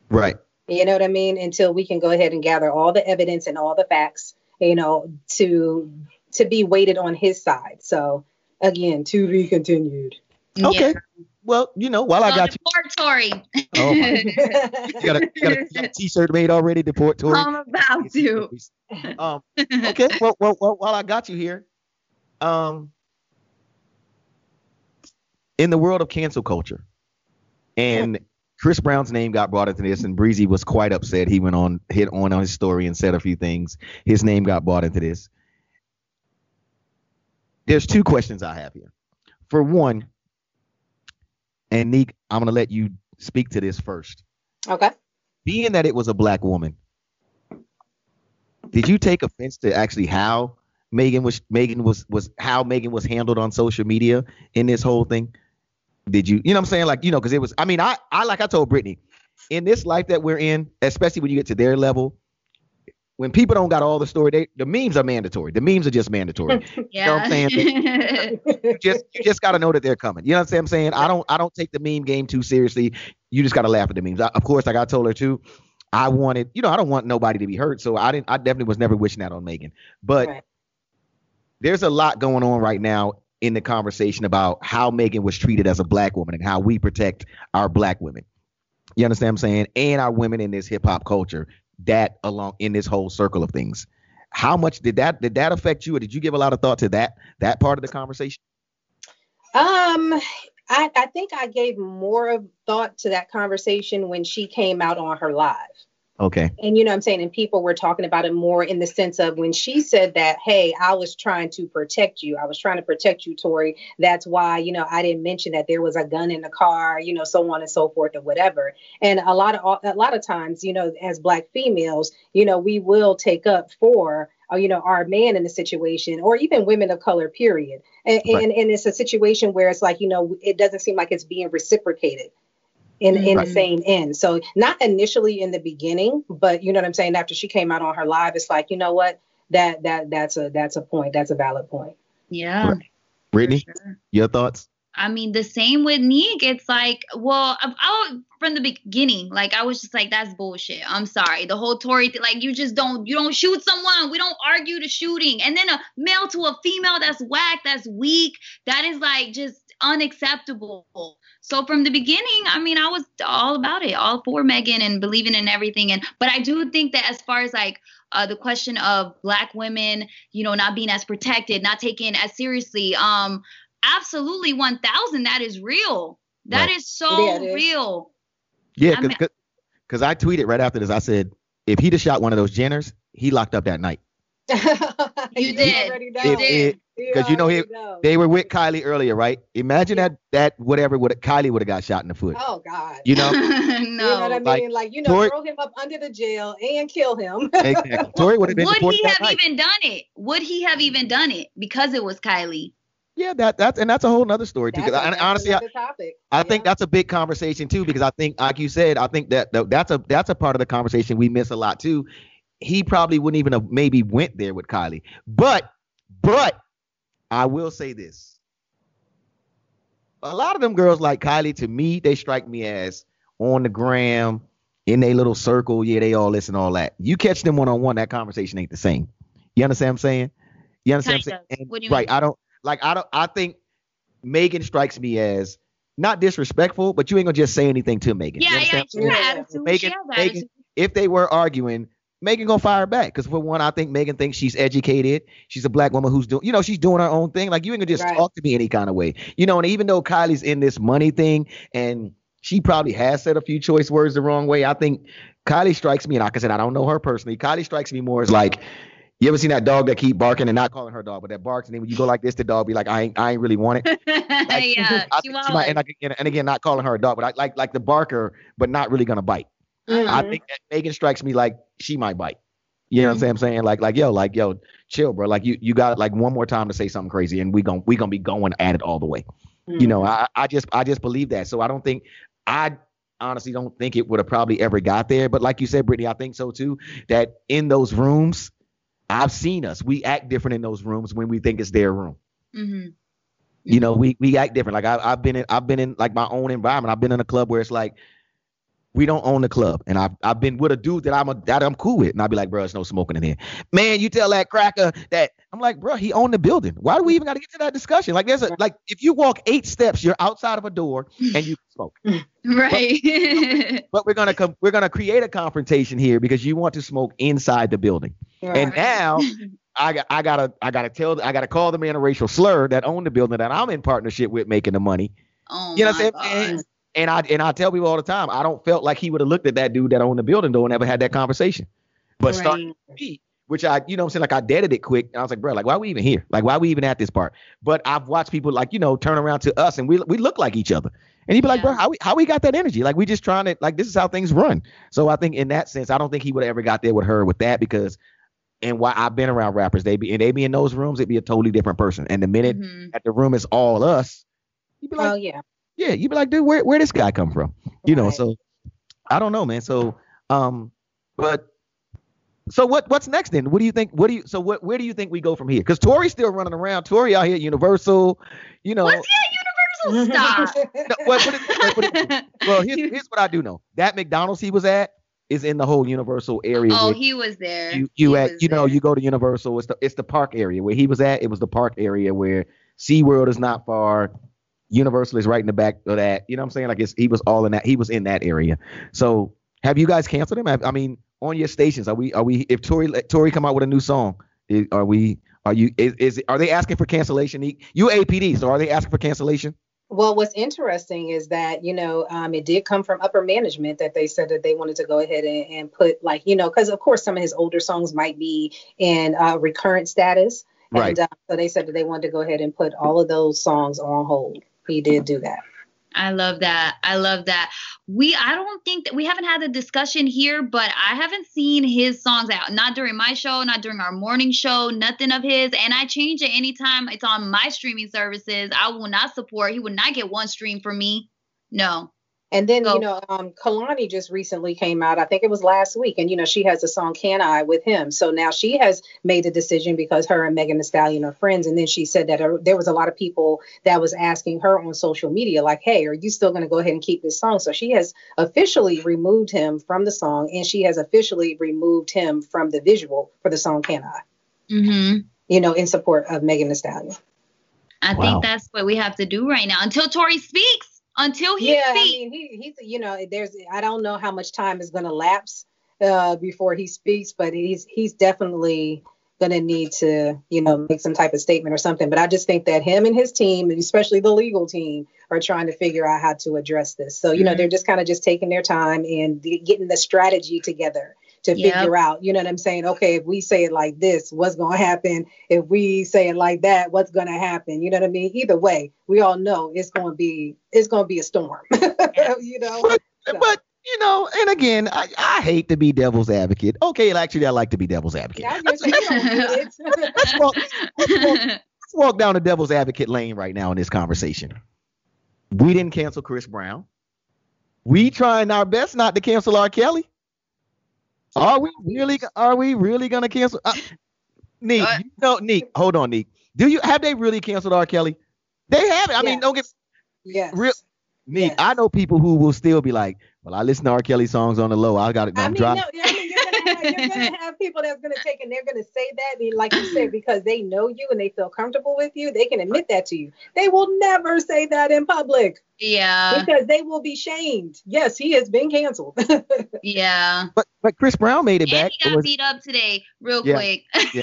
Right. You know what I mean? Until we can go ahead and gather all the evidence and all the facts, you know, to to be weighted on his side. So again, to be continued. Okay. Yeah. Well, you know, while I got you. Deport Tory. Oh my. you, got a, you, got a, you got a t-shirt made already, deport Tory. I'm about to. Um, okay. Well, well, well, while I got you here, um, in the world of cancel culture, and Chris Brown's name got brought into this, and Breezy was quite upset. He went on, hit on on his story and said a few things. His name got brought into this. There's two questions I have here. For one, and Neek, I'm gonna let you speak to this first. Okay. Being that it was a black woman, did you take offense to actually how Megan was Megan was was how Megan was handled on social media in this whole thing? Did you you know what i'm saying? Like you know because it was i mean i i like i told brittany in this life that we're in especially when you get to their level when people don't got all the story they the memes are mandatory. The memes are just mandatory. Yeah. you know what i'm saying? You just you just got to know that they're coming. You know what i'm saying? I don't i don't take the meme game too seriously. You just got to laugh at the memes. I, of course like i told her too i wanted you know i don't want nobody to be hurt so i didn't i definitely was never wishing that on megan. But right. there's a lot going on right now in the conversation about how Megan was treated as a black woman and how we protect our black women. You understand what I'm saying? And our women in this hip hop culture that along in this whole circle of things. How much did that did that affect you or did you give a lot of thought to that that part of the conversation? Um I, I think I gave more of thought to that conversation when she came out on her live. Okay. And you know I'm saying? And people were talking about it more in the sense of when she said that, hey, I was trying to protect you. I was trying to protect you, Tory. That's why, you know, I didn't mention that there was a gun in the car, you know, so on and so forth or whatever. And a lot of a lot of times, you know, as black females, you know, we will take up for uh, you know, our man in a situation, or even women of color, period. And, right. and and it's a situation where it's like, you know, it doesn't seem like it's being reciprocated in mm-hmm. in the same end. So not initially in the beginning, but you know what I'm saying. After she came out on her live, it's like you know what that that that's a that's a point. That's a valid point. Yeah. Brittany, sure. your thoughts? I mean, the same with Neek. It's like, well, I, I, from the beginning, like I was just like, that's bullshit. I'm sorry. The whole Tory thing, like you just don't, you don't shoot someone. We don't argue the shooting. And then a male to a female, that's whack, that's weak. That is like just unacceptable. So from the beginning, I mean, I was all about it, all for Megan and believing in everything. And but I do think that as far as like uh, the question of black women, you know, not being as protected, not taken as seriously, um, absolutely one thousand. That is real. That right. is so yeah, real. Yeah, because I tweeted right after this. I said, if he'd have shot one of those Jenners, he locked up that night. you did. Because you know he, they were with Kylie earlier, right? Imagine yeah. that that whatever would Kylie would have got shot in the foot. Oh God. You know? no. You know what I mean? Like, like you know, Tory, throw him up under the jail and kill him. exactly. Tory would have been. Would he have even done it? Would he have even done it because it was Kylie? Yeah, that that's and that's a whole nother story too. Because honestly, I, I yeah. think that's a big conversation too. Because I think, like you said, I think that, that that's a that's a part of the conversation we miss a lot too. He probably wouldn't even have maybe went there with Kylie, but but I will say this: a lot of them girls like Kylie, to me, they strike me as on the gram in a little circle. Yeah, they all listen, all that. You catch them one on one, that conversation ain't the same. You understand what I'm saying? You understand what I'm saying? What right. Mean? I don't like I don't I think Megan strikes me as not disrespectful, but you ain't gonna just say anything to Megan. Yeah, yeah, yeah. Megan, Megan, if they were arguing, Megan gonna fire back. Because for one, I think Megan thinks she's educated. She's a black woman who's doing, you know, she's doing her own thing. Like you ain't gonna just right. talk to me any kind of way. You know, and even though Kylie's in this money thing and she probably has said a few choice words the wrong way, I think Kylie strikes me, and like I said, I don't know her personally. Kylie strikes me more as like you ever seen that dog that keep barking and not calling her dog, but that barks and then when you go like this, the dog be like, I ain't, I ain't really want it. Like, yeah, she might, and, again, and again, not calling her a dog, but I like like the barker, but not really gonna bite. Mm-hmm. I think Megan strikes me like she might bite. You know mm-hmm. what I'm saying? Like like yo, like yo, chill, bro. Like you you got like one more time to say something crazy, and we gonna we gonna be going at it all the way. Mm-hmm. You know, mm-hmm. I I just I just believe that. So I don't think I honestly don't think it would have probably ever got there. But like you said, Brittany, I think so too. That in those rooms I've seen us. We act different in those rooms when we think it's their room. Mm-hmm. You know, we we act different. Like I, I've been in, I've been in like my own environment. I've been in a club where it's like we don't own the club, and I've I've been with a dude that I'm a that I'm cool with, and I'd be like, bro, it's no smoking in here. Man, you tell that cracker that I'm like, bro, he owned the building. Why do we even got to get to that discussion? Like, there's a like if you walk eight steps, you're outside of a door and you smoke. Right. But, but we're gonna come. We're gonna create a confrontation here because you want to smoke inside the building. Right. And now I got I gotta I gotta tell I gotta call the man a racial slur that owned the building that I'm in partnership with making the money. Oh you know what I'm saying? And, I and I tell people all the time, I don't felt like he would have looked at that dude that owned the building though and never had that conversation. But right. starting me, which I, you know I'm saying, like I deaded it quick. And I was like, bro, like why are we even here? Like why are we even at this part? But I've watched people like, you know, turn around to us and we we look like each other. And he'd be like, bro, how we how we got that energy? Like we just trying to like this is how things run. So I think in that sense, I don't think he would have ever got there with her with that because and why I've been around rappers, they be and they be in those rooms, it'd be a totally different person. And the minute mm-hmm. that the room is all us, you'd be like, Oh yeah. Yeah, you'd be like, dude, where where this guy come from? You right. know, so I don't know, man. So um, but so what what's next then? What do you think? What do you so what where do you think we go from here? Because Tory's still running around. Tory out here at Universal, you know. What's Universal? Stop. no, well, well here's, here's what I do know. That McDonald's he was at is in the whole Universal area. Oh, he was there. You you at you know there. you go to Universal. It's the it's the park area where he was at. It was the park area where SeaWorld is not far. Universal is right in the back of that. You know what I'm saying? Like it's he was all in that. He was in that area. So have you guys canceled him? I mean, on your stations, are we are we if Tory Tory come out with a new song, are we are you is, is are they asking for cancellation? You APD, so are they asking for cancellation? Well, what's interesting is that, you know, um, it did come from upper management that they said that they wanted to go ahead and, and put, like, you know, because of course some of his older songs might be in uh, recurrent status. Right. And uh, so they said that they wanted to go ahead and put all of those songs on hold. He did do that. I love that. I love that. We I don't think that we haven't had a discussion here, but I haven't seen his songs out. Not during my show, not during our morning show, nothing of his. And I change it anytime it's on my streaming services. I will not support. He would not get one stream from me. No. And then, so, you know, um, Kehlani just recently came out. I think it was last week. And, you know, she has a song, Can I, with him. So now she has made a decision because her and Megan Thee Stallion are friends. And then she said that uh, there was a lot of people that was asking her on social media, like, hey, are you still going to go ahead and keep this song? So she has officially removed him from the song and she has officially removed him from the visual for the song, Can I? Mm-hmm. You know, in support of Megan Thee Stallion. I wow. think that's what we have to do right now until Tory speaks. Until he yeah, speaks. I mean, he, he's you know, there's I don't know how much time is going to lapse uh, before he speaks, but he's he's definitely going to need to, you know, make some type of statement or something. But I just think that him and his team, especially the legal team, are trying to figure out how to address this. So, you know, mm-hmm. they're just kind of just taking their time and getting the strategy together to yep. figure out, you know what I'm saying? Okay, if we say it like this, what's going to happen? If we say it like that, what's going to happen? You know what I mean? Either way, we all know it's going to be it's going to be a storm. you know. But, so. but you know, and again, I, I hate to be devil's advocate. Okay, actually, I like to be devil's advocate. let's, let's, walk, let's, walk, let's walk down the devil's advocate lane right now in this conversation. We didn't cancel Chris Brown. We trying our best not to cancel R. Kelly. Are we really? Are we really gonna cancel? Uh, Neek, uh, you know, Neek, hold on, Neek. Do you have they really canceled R. Kelly? They have. I mean, don't get. Yes. Real, Neek, yes. I know people who will still be like, well, I listen to R. Kelly songs on the low. I got it. I'm I mean. No, mean, you're gonna, have, you're gonna have people that's gonna take and they're gonna say that, and like you said, because they know you and they feel comfortable with you, they can admit that to you. They will never say that in public. Yeah. Because they will be shamed. Yes, he has been canceled. yeah. But but Chris Brown made it and back. He got was, beat up today, real yeah, quick. Yeah,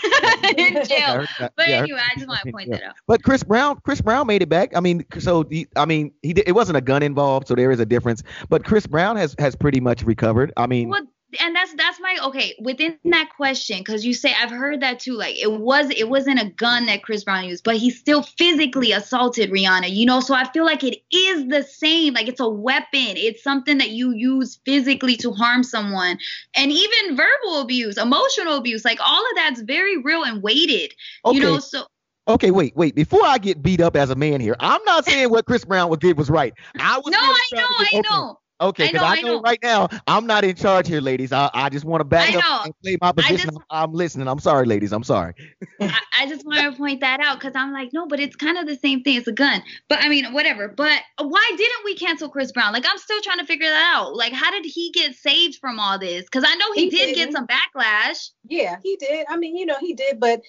in jail. but yeah, anyway, I just want to point that out. But Chris Brown, Chris Brown made it back. I mean, so the, I mean, he it wasn't a gun involved, so there is a difference. But Chris Brown has has pretty much recovered. I mean, well, and that's that's okay within that question because you say I've heard that too. Like it was it wasn't a gun that Chris Brown used, but he still physically assaulted Rihanna. You know, so I feel like it is the same. Like it's a weapon. It's something that you use physically to harm someone, and even verbal abuse, emotional abuse. Like all of that's very real and weighted. Okay. You know, so Okay, wait, wait. Before I get beat up as a man here, I'm not saying what Chris Brown did was right. I was no, I know, I know. Okay, because I, I, know right now I'm not in charge here, ladies. I, I just want to back up and play my position. Just, I'm, I'm, listening. I'm sorry, ladies. I'm sorry. I, I, just want to point that out because I'm like, no, but it's kind of the same thing. It's a gun. But I mean, whatever. But why didn't we cancel Chris Brown? Like, I'm still trying to figure that out. Like, how did he get saved from all this? Because I know he, he did didn't. get some backlash. Yeah, he did. I mean, you know, he did, but.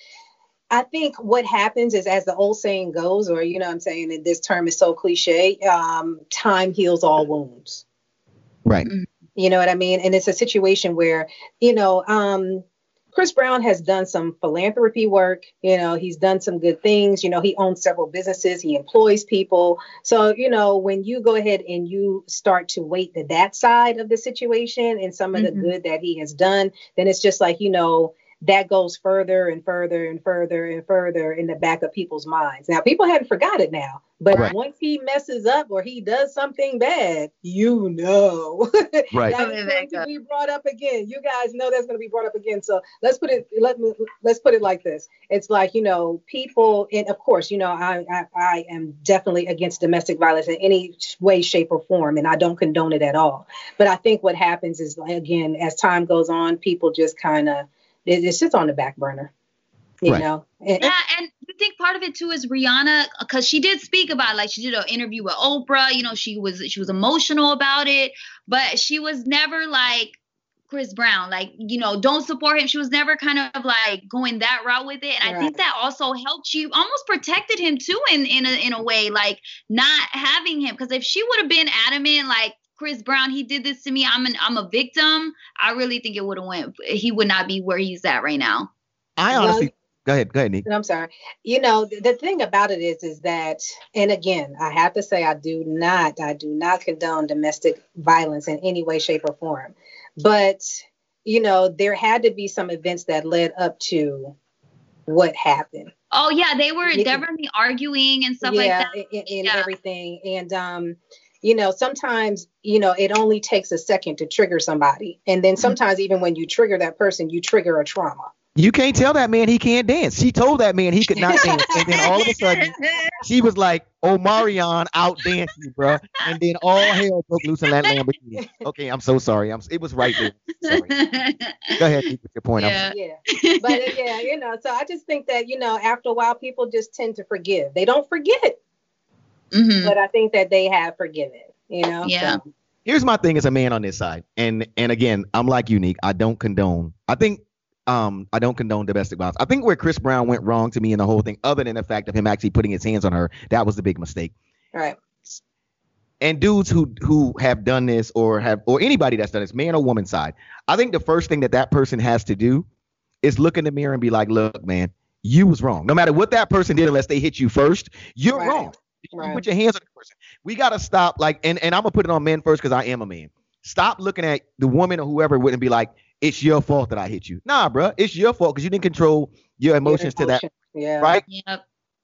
I think what happens is, as the old saying goes, or you know, I'm saying that this term is so cliche. Um, time heals all wounds. Right. Mm-hmm. You know what I mean? And it's a situation where, you know, um, Chris Brown has done some philanthropy work. You know, he's done some good things. You know, he owns several businesses, he employs people. So, you know, when you go ahead and you start to weight the that side of the situation and some of mm-hmm. the good that he has done, then it's just like, you know, that goes further and further and further and further in the back of people's minds. Now, people haven't forgot it now, but right. once he messes up or he does something bad, you know, right. that is going to be brought up again. You guys know that's going to be brought up again. So let's put it let me let's put it like this. It's like you know, people, and of course, you know, I I, I am definitely against domestic violence in any way, shape, or form, and I don't condone it at all. But I think what happens is again, as time goes on, people just kind of it, it sits on the back burner you right. know? And, yeah and you think part of it too is rihanna because she did speak about it, like she did an interview with oprah. You know she was she was emotional about it. But she was never like chris brown. Like you know don't support him. She was never kind of like going that route with it. And right. i think that also helped. You almost protected him too in in a, in a way like not having him. Because if she would have been adamant like Chris Brown, he did this to me. I'm an I'm a victim. I really think it would have went. He would not be where he's at right now. I honestly. Go ahead. Go ahead, Neek. I'm sorry. You know, the, the thing about it is, is that, and again, I have to say, I do not, I do not condone domestic violence in any way, shape, or form. But you know, there had to be some events that led up to what happened. Oh yeah, they were definitely arguing and stuff yeah, like that. And, and yeah. everything. And um, you know, sometimes, you know, it only takes a second to trigger somebody. And then mm-hmm. sometimes, even when you trigger that person, you trigger a trauma. You can't tell that man he can't dance. She told that man he could not dance. And then all of a sudden, she was like, Oh, Marion out dance you, bro. And then all hell broke loose in that Lamborghini. Okay, I'm so sorry. I'm it was right there. Sorry. Go ahead, keep your point. Yeah. yeah. But uh, yeah, you know, so I just think that, you know, after a while, people just tend to forgive. They don't forget. Mm-hmm. But I think that they have forgiven, you know? Yeah. So. Here's my thing as a man on this side. And and again, I'm like unique. I don't condone. I think um, I don't condone domestic violence. I think where Chris Brown went wrong to me in the whole thing, other than the fact of him actually putting his hands on her, that was the big mistake. Right. And dudes who who have done this or have or anybody that's done this, man or woman side, I think the first thing that that person has to do is look in the mirror and be like, look, man, you was wrong. No matter what that person did, unless they hit you first, you're right. wrong. Right. You put your hands on the person. We gotta stop. Like, and and I'm gonna put it on men first because I am a man. Stop looking at the woman or whoever wouldn't be like, it's your fault that I hit you. Nah, bro, it's your fault because you didn't control your emotions to that. Yeah. Right. Yep.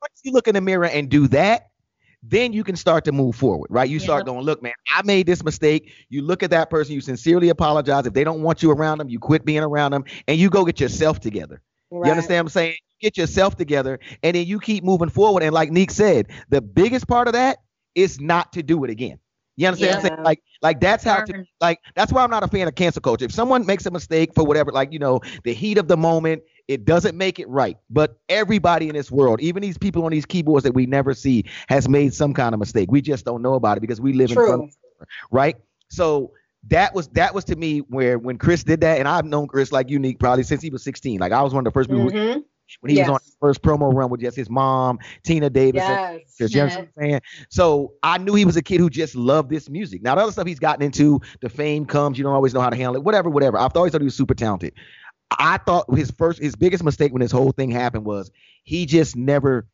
Once you look in the mirror and do that, then you can start to move forward, right? You start going, look, man, I made this mistake. You look at that person, you sincerely apologize. If they don't want you around them, you quit being around them, and you go get yourself together. Right. You understand what I'm saying? Get yourself together, and then you keep moving forward. And like Neek said, the biggest part of that is not to do it again. You understand yeah. what I'm saying? Like, like that's how to like that's why I'm not a fan of cancel culture. If someone makes a mistake for whatever, like you know, the heat of the moment, it doesn't make it right. But everybody in this world, even these people on these keyboards that we never see, has made some kind of mistake. We just don't know about it because we live True. in front right? So that was that was to me where when Chris did that, and I've known Chris like unique probably since he was 16. Like I was one of the first people mm-hmm. when he yes. was on his first promo run with just his mom, Tina Davis. Yes. yes. You know what I'm saying? So I knew he was a kid who just loved this music. Now the other stuff he's gotten into, the fame comes, you don't always know how to handle it, whatever, whatever. I've always thought he was super talented. I thought his first, his biggest mistake when this whole thing happened was he just never,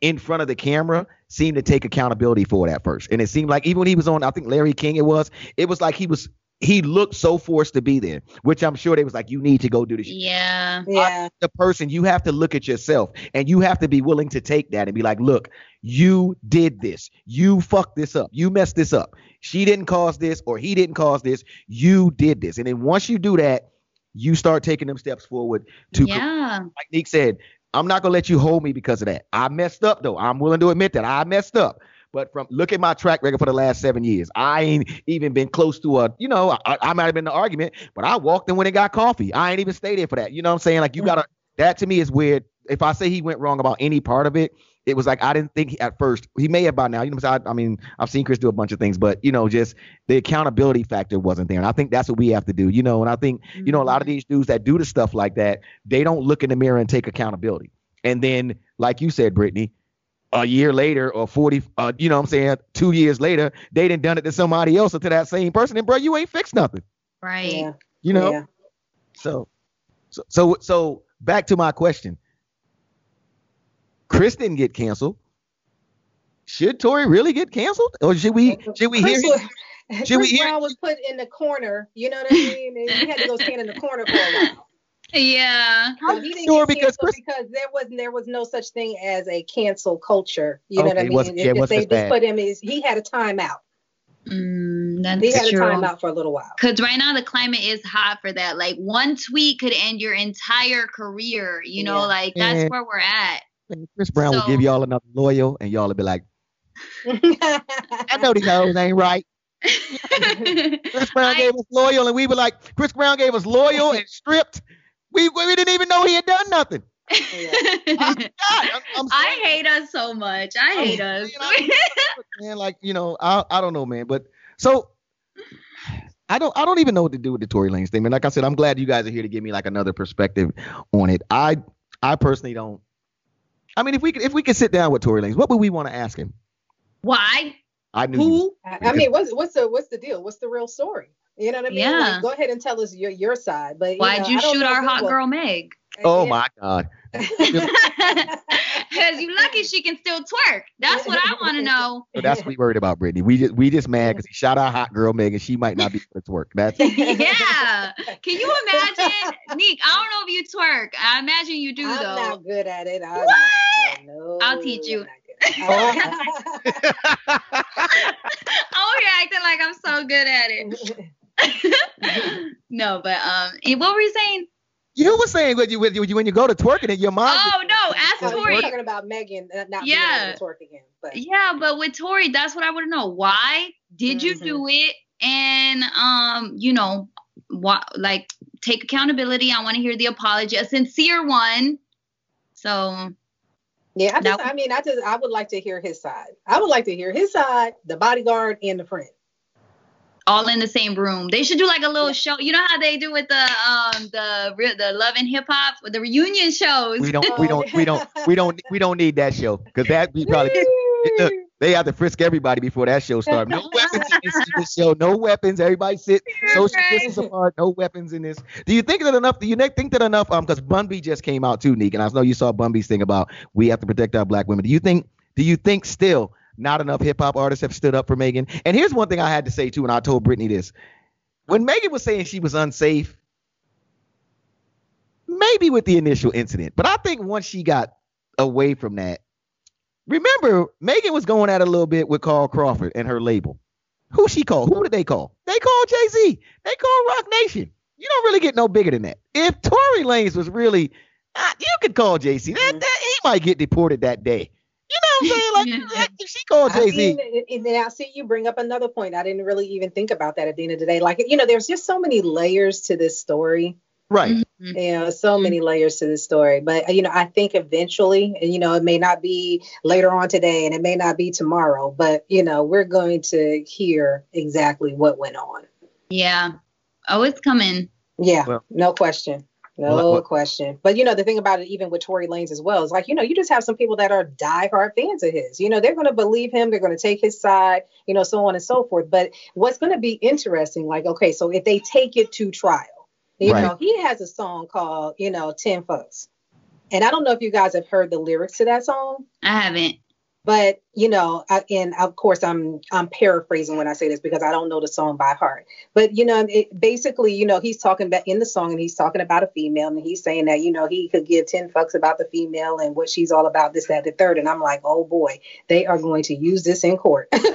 in front of the camera, seemed to take accountability for it at first. And it seemed like even when he was on, I think Larry King, it was, it was like he was he looked so forced to be there, which I'm sure they was like, you need to go do this. Yeah. Yeah. the person, you have to look at yourself and you have to be willing to take that and be like, look, you did this. You fucked this up. You messed this up. She didn't cause this or he didn't cause this. You did this. And then once you do that, you start taking them steps forward to yeah. like Neek said, I'm not gonna let you hold me because of that. I messed up though. I'm willing to admit that I messed up. But from look at my track record for the last seven years, I ain't even been close to a, you know, I, I might have been the argument, but I walked in when it got coffee. I ain't even stayed there for that. You know what I'm saying? Like you mm. gotta that to me is weird. If I say he went wrong about any part of it, it was like I didn't think at first he may have by now. You know, I, I mean, I've seen Chris do a bunch of things, but you know, just the accountability factor wasn't there, and I think that's what we have to do. You know, and I think you know a lot of mm-hmm. these dudes that do the stuff like that, they don't look in the mirror and take accountability. And then, like you said, Brittany, a year later or 40, uh, you know what I'm saying, two years later, they didn't done it to somebody else or to that same person. And bro, you ain't fixed nothing. Right. Yeah. You know? Yeah. So, so, so, so back to my question. Chris didn't get canceled. Should Tory really get canceled, or should we? Should we Chris hear? Was, should Chris we hear? Brown was put in the corner. You know what I mean? And he had to go stand in the corner for a while. Yeah, he didn't sure because Chris, because there was there was no such thing as a cancel culture. You know okay, what I mean? If, yeah, if they just put him, is he had a timeout. Mm, that's he had true. a timeout for a little while. Because right now the climate is hot for that. Like one tweet could end your entire career. You know, yeah. like that's yeah. where we're at. Chris Brown so, will give y'all another loyal, and y'all will be like, I know these hoes ain't right. Chris Brown I, gave us loyal, and we were like, Chris Brown gave us loyal and stripped. We, we didn't even know he had done nothing. I, God, I'm, I'm I hate us so much. I hate I'm, us. man, like you know, I I don't know, man. But so I don't I don't even know what to do with the Tory Lanez thing, man. Like I said, I'm glad you guys are here to give me like another perspective on it. I I personally don't I mean, if we could, if we could sit down with Tory Lanez, what would we want to ask him? Why? I knew. Who? I mean, what's what's the what's the deal? What's the real story? You know what I mean? Yeah. Like, go ahead and tell us your your side. But you why'd know, you shoot our hot girl Meg? Oh yeah. my God. Because you're lucky she can still twerk. That's what I want to know. So that's what we worried about, Brittany. We just we just mad because he shot our hot girl Megan. She might not be able to twerk. That's yeah. Can you imagine, Neek? I don't know if you twerk. I imagine you do I'm though. I'm not good at it. I'm what? No, I'll teach you. Oh, oh, you're acting like I'm so good at it. no, but um, what were you saying? You were saying when you when you, when you go to twerking and your mom. Oh no, ask Tory. Talking about Megan uh, not yeah. being twerk again. But. Yeah, but with Tory, that's what I want to know. Why did mm-hmm. you do mm-hmm. it? And um, you know, what like take accountability. I want to hear the apology, a sincere one. So. Yeah, I just, I mean, I just, I would like to hear his side. I would like to hear his side, the bodyguard, and the friend. All in the same room. They should do like a little show. You know how they do with the um the the love and hip hop with the reunion shows. We don't we don't we don't we don't we don't need that show because that we probably look, they have to frisk everybody before that show starts. No weapons in this, show. No weapons. Everybody sit social distance apart. No weapons in this. Do you think that enough? Do you think that enough? Um, because Bun B just came out too, Neek, and I know you saw Bun B's thing about we have to protect our black women. Do you think? Do you think still not enough hip hop artists have stood up for Megan. And here's one thing I had to say too, and I told Brittany this. When Megan was saying she was unsafe, maybe with the initial incident, but I think once she got away from that, remember Megan was going at a little bit with Carl Crawford and her label. Who she called? Who did they call? They called Jay Z. They called Roc Nation. You don't really get no bigger than that. If Tory Lanez was really, uh, you could call Jay Z. That, that he might get deported that day. You know what I'm saying? Like called Jay Z. And I see you bring up another point. I didn't really even think about that at the end of the day. Like you know, there's just so many layers to this story. Right. Mm-hmm. You know, so many layers to this story. But you know, I think eventually, and, you know, it may not be later on today and it may not be tomorrow, but you know, we're going to hear exactly what went on. Yeah. Oh, it's coming. Yeah, well, no question. No well, well, question. But you know, the thing about it, even with Tory Lanez as well, is like, you know, you just have some people that are diehard fans of his. You know, they're going to believe him, they're going to take his side, you know, so on and so forth. But what's going to be interesting, like, okay, so if they take it to trial, you right. know, he has a song called, you know, 10 Fucks. And I don't know if you guys have heard the lyrics to that song. I haven't. But you know, I, and of course, I'm I'm paraphrasing when I say this because I don't know the song by heart. But you know, it, basically, you know, he's talking about in the song, and he's talking about a female, and he's saying that you know he could give ten fucks about the female and what she's all about, this, that, the third. And I'm like, oh boy, they are going to use this in court. yeah.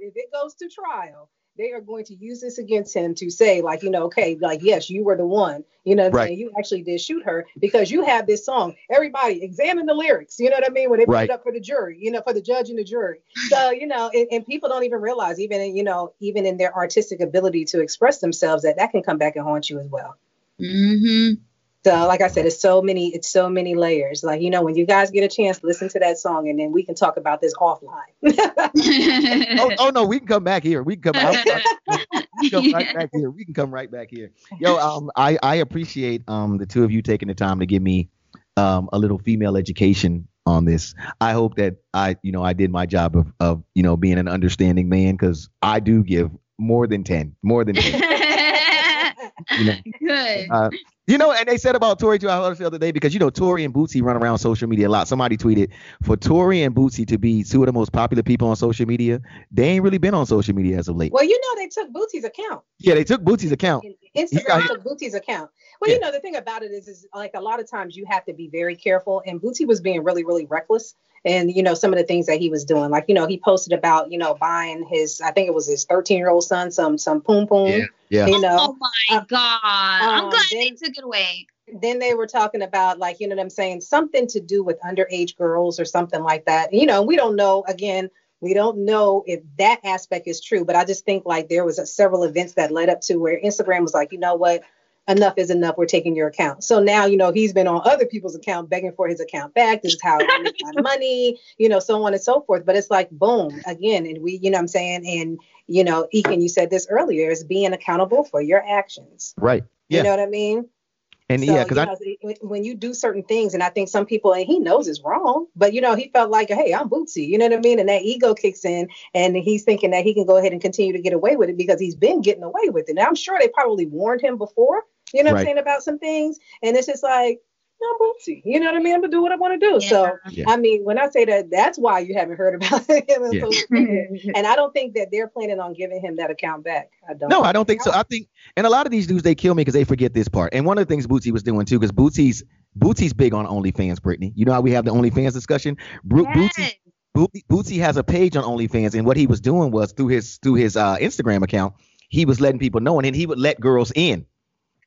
If it goes to trial, they are going to use this against him to say, like, you know, okay, like, yes, you were the one, you know, right. you actually did shoot her because you have this song. Everybody examine the lyrics, you know what I mean? When they put right. it up for the jury, you know, for the judge and the jury. So, you know, and, and people don't even realize, even, you know, even in their artistic ability to express themselves, that that can come back and haunt you as well. Mm-hmm. So, like I said, it's so many, it's so many layers. Like, you know, when you guys get a chance, listen to that song and then we can talk about this offline. oh, oh, no, we can come back here. We can come, we can come right back here. We can come right back here. Yo, um, I, I appreciate um the two of you taking the time to give me um a little female education on this. I hope that I, you know, I did my job of, of you know, being an understanding man because I do give more than 10, more than 10. you know, Good. Uh, you know, and they said about Tory too. I heard the other day because you know Tory and Boosie run around social media a lot. Somebody tweeted for Tory and Boosie to be two of the most popular people on social media. They ain't really been on social media as of late. Well, you know they took Boosie's account. Yeah, they took Boosie's account. Instagram took Boosie's account. Well, yeah. you know the thing about it is, is like a lot of times you have to be very careful, and Boosie was being really, really reckless and you know some of the things that he was doing. Like you know he posted about you know buying his i think it was his 13 year old son some some poom poom yeah, yeah. you know. Oh my uh, god. I'm um, glad then, they took it away. then they were talking about like you know what i'm saying something to do with underage girls or something like that. You know we don't know again we don't know if that aspect is true but i just think like there was a, several events that led up to where instagram was like you know what enough is enough we're taking your account. So now you know he's been on other people's account begging for his account back. This is how i make my money you know so on and so forth. But it's like boom again and we you know i'm saying? And you know Ekin, you said this earlier is being accountable for your actions. Right. Yeah. you know what i mean? And so, yeah, because I when you do certain things, and I think some people and he knows it's wrong, but you know he felt like, hey, I'm Boosie, you know what I mean, and that ego kicks in, and he's thinking that he can go ahead and continue to get away with it because he's been getting away with it. Now I'm sure they probably warned him before, you know right. what I'm saying about some things, and it's just like, I'm Boosie. You know what I mean? I'm gonna do what I want to do. Yeah. So yeah. I mean, when I say that, that's why you haven't heard about him. Yeah. and I don't think that they're planning on giving him that account back. I don't. No, I don't think so. I think, and a lot of these dudes they kill me because they forget this part. And one of the things Boosie was doing too, because Boosie's Boosie's big on OnlyFans, Brittany. You know how we have the OnlyFans discussion. Bro- yes. Boosie, Boosie has a page on OnlyFans, and what he was doing was through his through his uh, Instagram account, he was letting people know, and then he would let girls in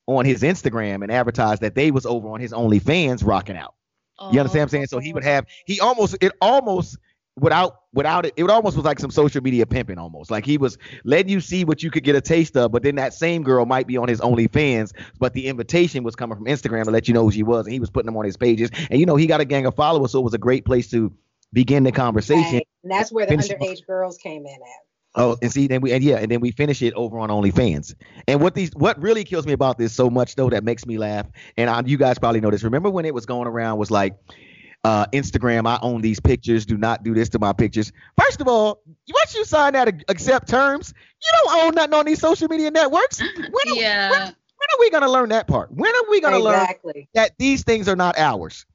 on his Instagram and advertise that they was over on his OnlyFans rocking out. You understand what I'm oh, saying? So he would have he almost it almost without without it it almost was like some social media pimping almost like he was letting you see what you could get a taste of but then that same girl might be on his OnlyFans but the invitation was coming from Instagram to let you know who she was and he was putting them on his pages and you know he got a gang of followers so it was a great place to begin the conversation right. and that's where the underage girls came in at Oh, and see, then we and yeah, and then we finish it over on OnlyFans. And what these what really kills me about this so much though that makes me laugh, and I, you guys probably know this. Remember when it was going around was like uh, Instagram, I own these pictures. Do not do this to my pictures. First of all, once you sign that accept terms, you don't own nothing on these social media networks. When, yeah. when, when are we gonna learn that part? When are we gonna exactly. learn that these things are not ours?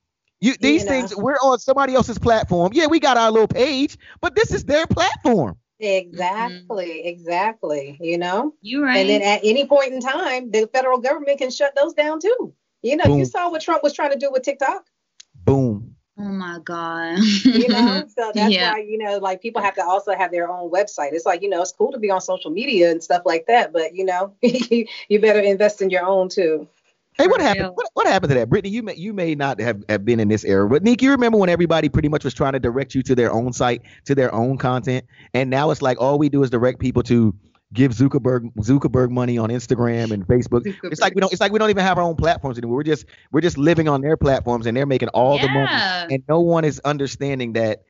You, these you know. things, we're on somebody else's platform. Yeah, we got our little page, but this is their platform. Exactly, mm-hmm. exactly. You know, you right. And then at any point in time, the federal government can shut those down too. You know, Boom. you saw what Trump was trying to do with TikTok. Boom. Oh my God. you know, so that's yeah. why, you know, like people have to also have their own website. It's like, you know, it's cool to be on social media and stuff like that, but you know, you better invest in your own too. Hey, what happened? What, what, happened to that, Brittany? You may you may not have, have been in this era, but Neek, you remember when everybody pretty much was trying to direct you to their own site, to their own content, and now it's like all we do is direct people to give Zuckerberg Zuckerberg money on Instagram and Facebook. Zuckerberg. It's like we don't it's like we don't even have our own platforms anymore. We're just we're just living on their platforms and they're making all yeah. the money, and no one is understanding that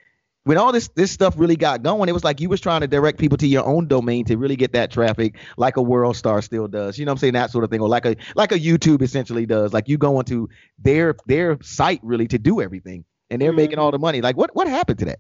when all this this stuff really got going, it was like you was trying to direct people to your own domain to really get that traffic, like a World Star still does. You know what I'm saying? That sort of thing, or like a like a YouTube essentially does. Like you go into their their site really to do everything, and they're mm-hmm. making all the money. Like what what happened to that?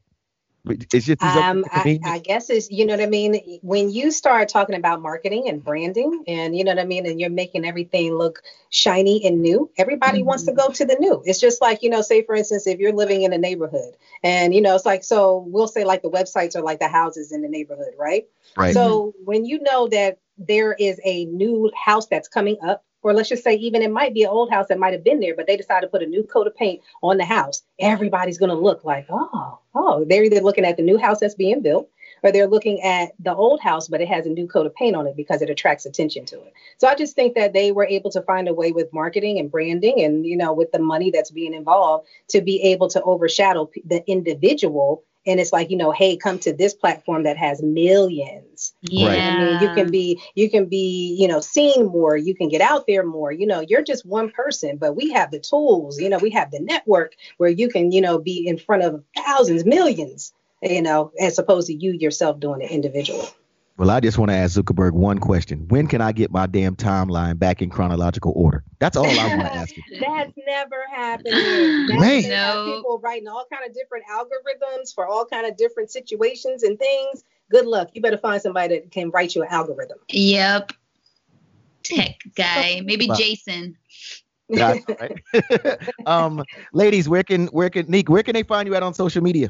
It's just um, I, I, guess it's you know what I mean. When you start talking about marketing and branding, and you know what I mean, and you're making everything look shiny and new, everybody mm-hmm. wants to mm-hmm. go to the new. It's just like you know, say for instance, if you're living in a neighborhood, and you know, it's like so we'll say like the websites are like the houses in the neighborhood, right? Right. So when you know that there is a new house that's coming up or let's just say even it might be an old house that might have been there, but they decided to put a new coat of paint on the house. Everybody's going to look like, oh, oh, they're either looking at the new house that's being built or they're looking at the old house, but it has a new coat of paint on it because it attracts attention to it. So I just think that they were able to find a way with marketing and branding and, you know, with the money that's being involved to be able to overshadow the individual and it's like you know hey come to this platform that has millions. Yeah right. i mean you can be you can be you know seen more. You can get out there more. You know you're just one person but we have the tools you know we have the network where you can you know be in front of thousands millions you know as opposed to you yourself doing it individually well, I just want to ask Zuckerberg one question. When can I get my damn timeline back in chronological order? That's all I want to ask you. That's never happened. That's Man. No. People writing all kind of different algorithms for all kind of different situations and things. Good luck. You better find somebody that can write you an algorithm. Yep. Tech guy, maybe Jason. right. um, ladies, where can where can Neek, where can they find you at on social media?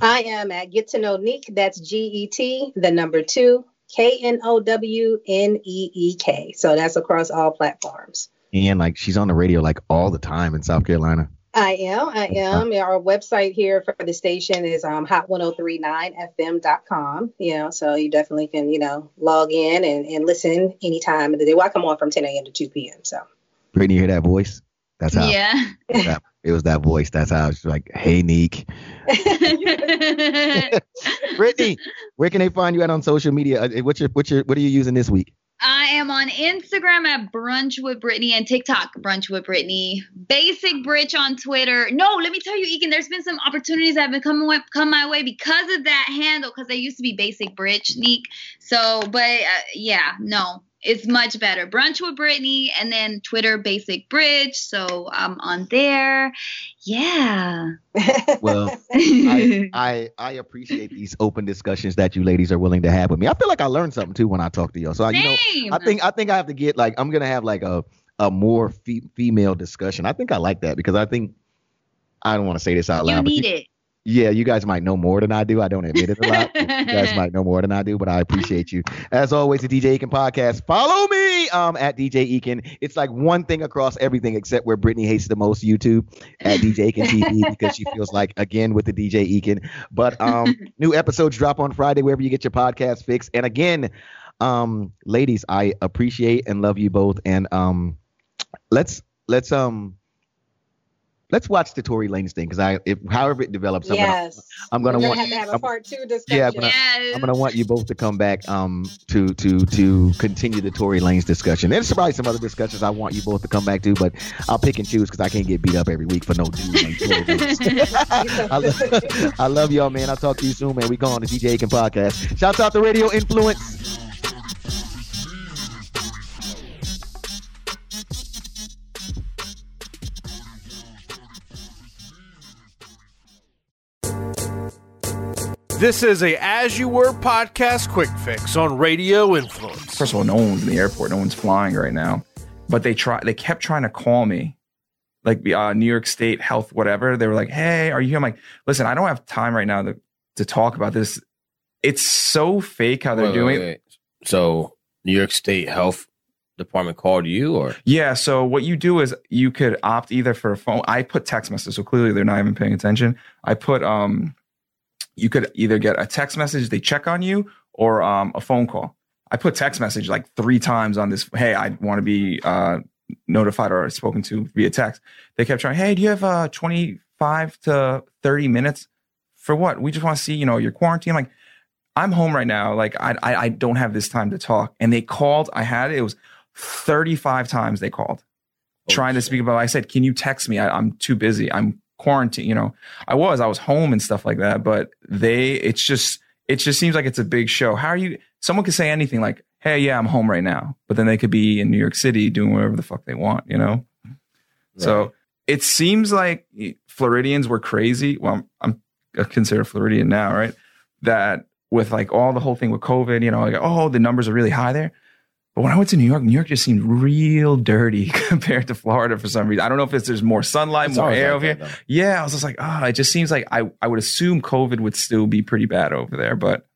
I am at Get to Know Neek. That's G E T, the number two, K N O W N E E K. So that's across all platforms. And like she's on the radio like all the time in South Carolina. I am. I am. Our website here for the station is um, hot1039fm.com. You know, so you definitely can, you know, log in and, and listen anytime of the day. Well, I come on from 10 a.m. to 2 p.m. So. Brittany, you hear that voice? That's how. Yeah. That, it was that voice. That's how it's like, hey, Neek. Brittany, where can they find you at on social media? Uh, what's your, what's your, what are you using this week? I am on Instagram at Brunch with Brittany and TikTok Brunch with Brittany. Basic Britch on Twitter. No, let me tell you, Ekin, there's been some opportunities that have been coming come my way because of that handle. Because I used to be Basic Britch, Neek. So, but uh, yeah, no, it's much better. Brunch with Brittany and then Twitter Basic Britch. So I'm on there. Yeah. well, I, I, I appreciate these open discussions that you ladies are willing to have with me. I feel like I learned something too when I talk to y'all. So you know, I think I think I have to get like I'm gonna have like a a more fe- female discussion. I think I like that because I think I don't want to say this out loud. You need it yeah, you guys might know more than I do. I don't admit it a lot. you guys might know more than I do, but I appreciate you. As always, the DJ Ekin podcast. Follow me um, at DJ Ekin. It's like one thing across everything except where Brittany hates the most YouTube at DJ Ekin TV because she feels like again with the DJ Ekin. But um, new episodes drop on Friday wherever you get your podcast fix. And again, um, ladies, I appreciate and love you both. And um, let's let's um let's watch the Tory Lanez thing because I, if however it develops, I'm yes. gonna, I'm gonna, We're want have to have a part two discussion. Yeah, I'm gonna, Yes. I'm gonna want you both to come back um to to to continue the Tory Lanez discussion. There's probably some other discussions I want you both to come back to, but I'll pick and choose because I can't get beat up every week for no dude named Tory Lanez. I, love, I love y'all, man. I'll talk to you soon, man. We go on the DJ Ekin podcast. Shouts out to Radio Influence. This is a As You Were podcast quick fix on Radio Influence. First of all, no one's in the airport. No one's flying right now. But they try. They kept trying to call me, like uh, New York State Health, whatever. They were like, "Hey, are you here?" I'm like, "Listen, I don't have time right now to to talk about this. It's so fake how they're Wait, wait, doing." wait. So New York State Health Department called you, or Yeah. So what you do is you could opt either for a phone. I put text message, so clearly they're not even paying attention. I put um, you could either get a text message, they check on you, or um, a phone call. I put text message like three times on this. Hey, I want to be uh notified or spoken to via text. They kept trying. Hey, do you have uh 25 to 30 minutes for what? We just want to see, you know, your quarantine. Like, I'm home right now. Like, I, I I don't have this time to talk. And they called. I had it. It was 35 times they called trying to speak about. I said, "Can you text me? I, I'm too busy. I'm quarantined." You know, I was. I was home and stuff like that. But they, it's just, it just seems like it's a big show. How are you? Someone could say anything like, "Hey, yeah, I'm home right now," but then they could be in New York City doing whatever the fuck they want. You know. So it seems like Floridians were crazy. Well, I'm, I'm considered Floridian now, right? That with like all the whole thing with COVID, you know, like oh, the numbers are really high there. But when I went to New York, New York just seemed real dirty compared to Florida for some reason. I don't know if it's there's more sunlight, It's more air over here. though. Yeah, I was just like, ah, it just seems like I, I would assume COVID would still be pretty bad over there, but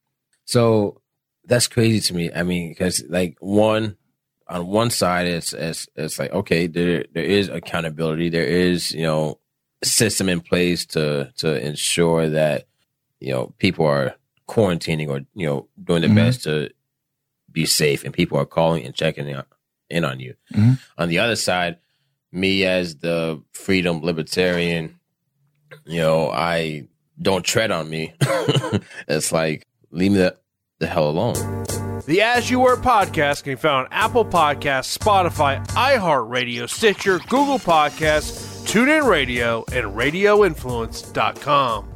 So that's crazy to me. I mean, because like one on one side, it's it's it's like okay, there there is accountability. There is you know system in place to to ensure that you know people are quarantining or you know doing their Mhm. best to be safe, and people are calling and checking in- in on you. Mhm. On the other side, me as the freedom libertarian, you know, I don't tread on me. it's like leave me the, the hell alone. The As You Were podcast can be found on Apple Podcasts, Spotify, iHeartRadio, Stitcher, Google Podcasts, TuneIn Radio, and RadioInfluence.com.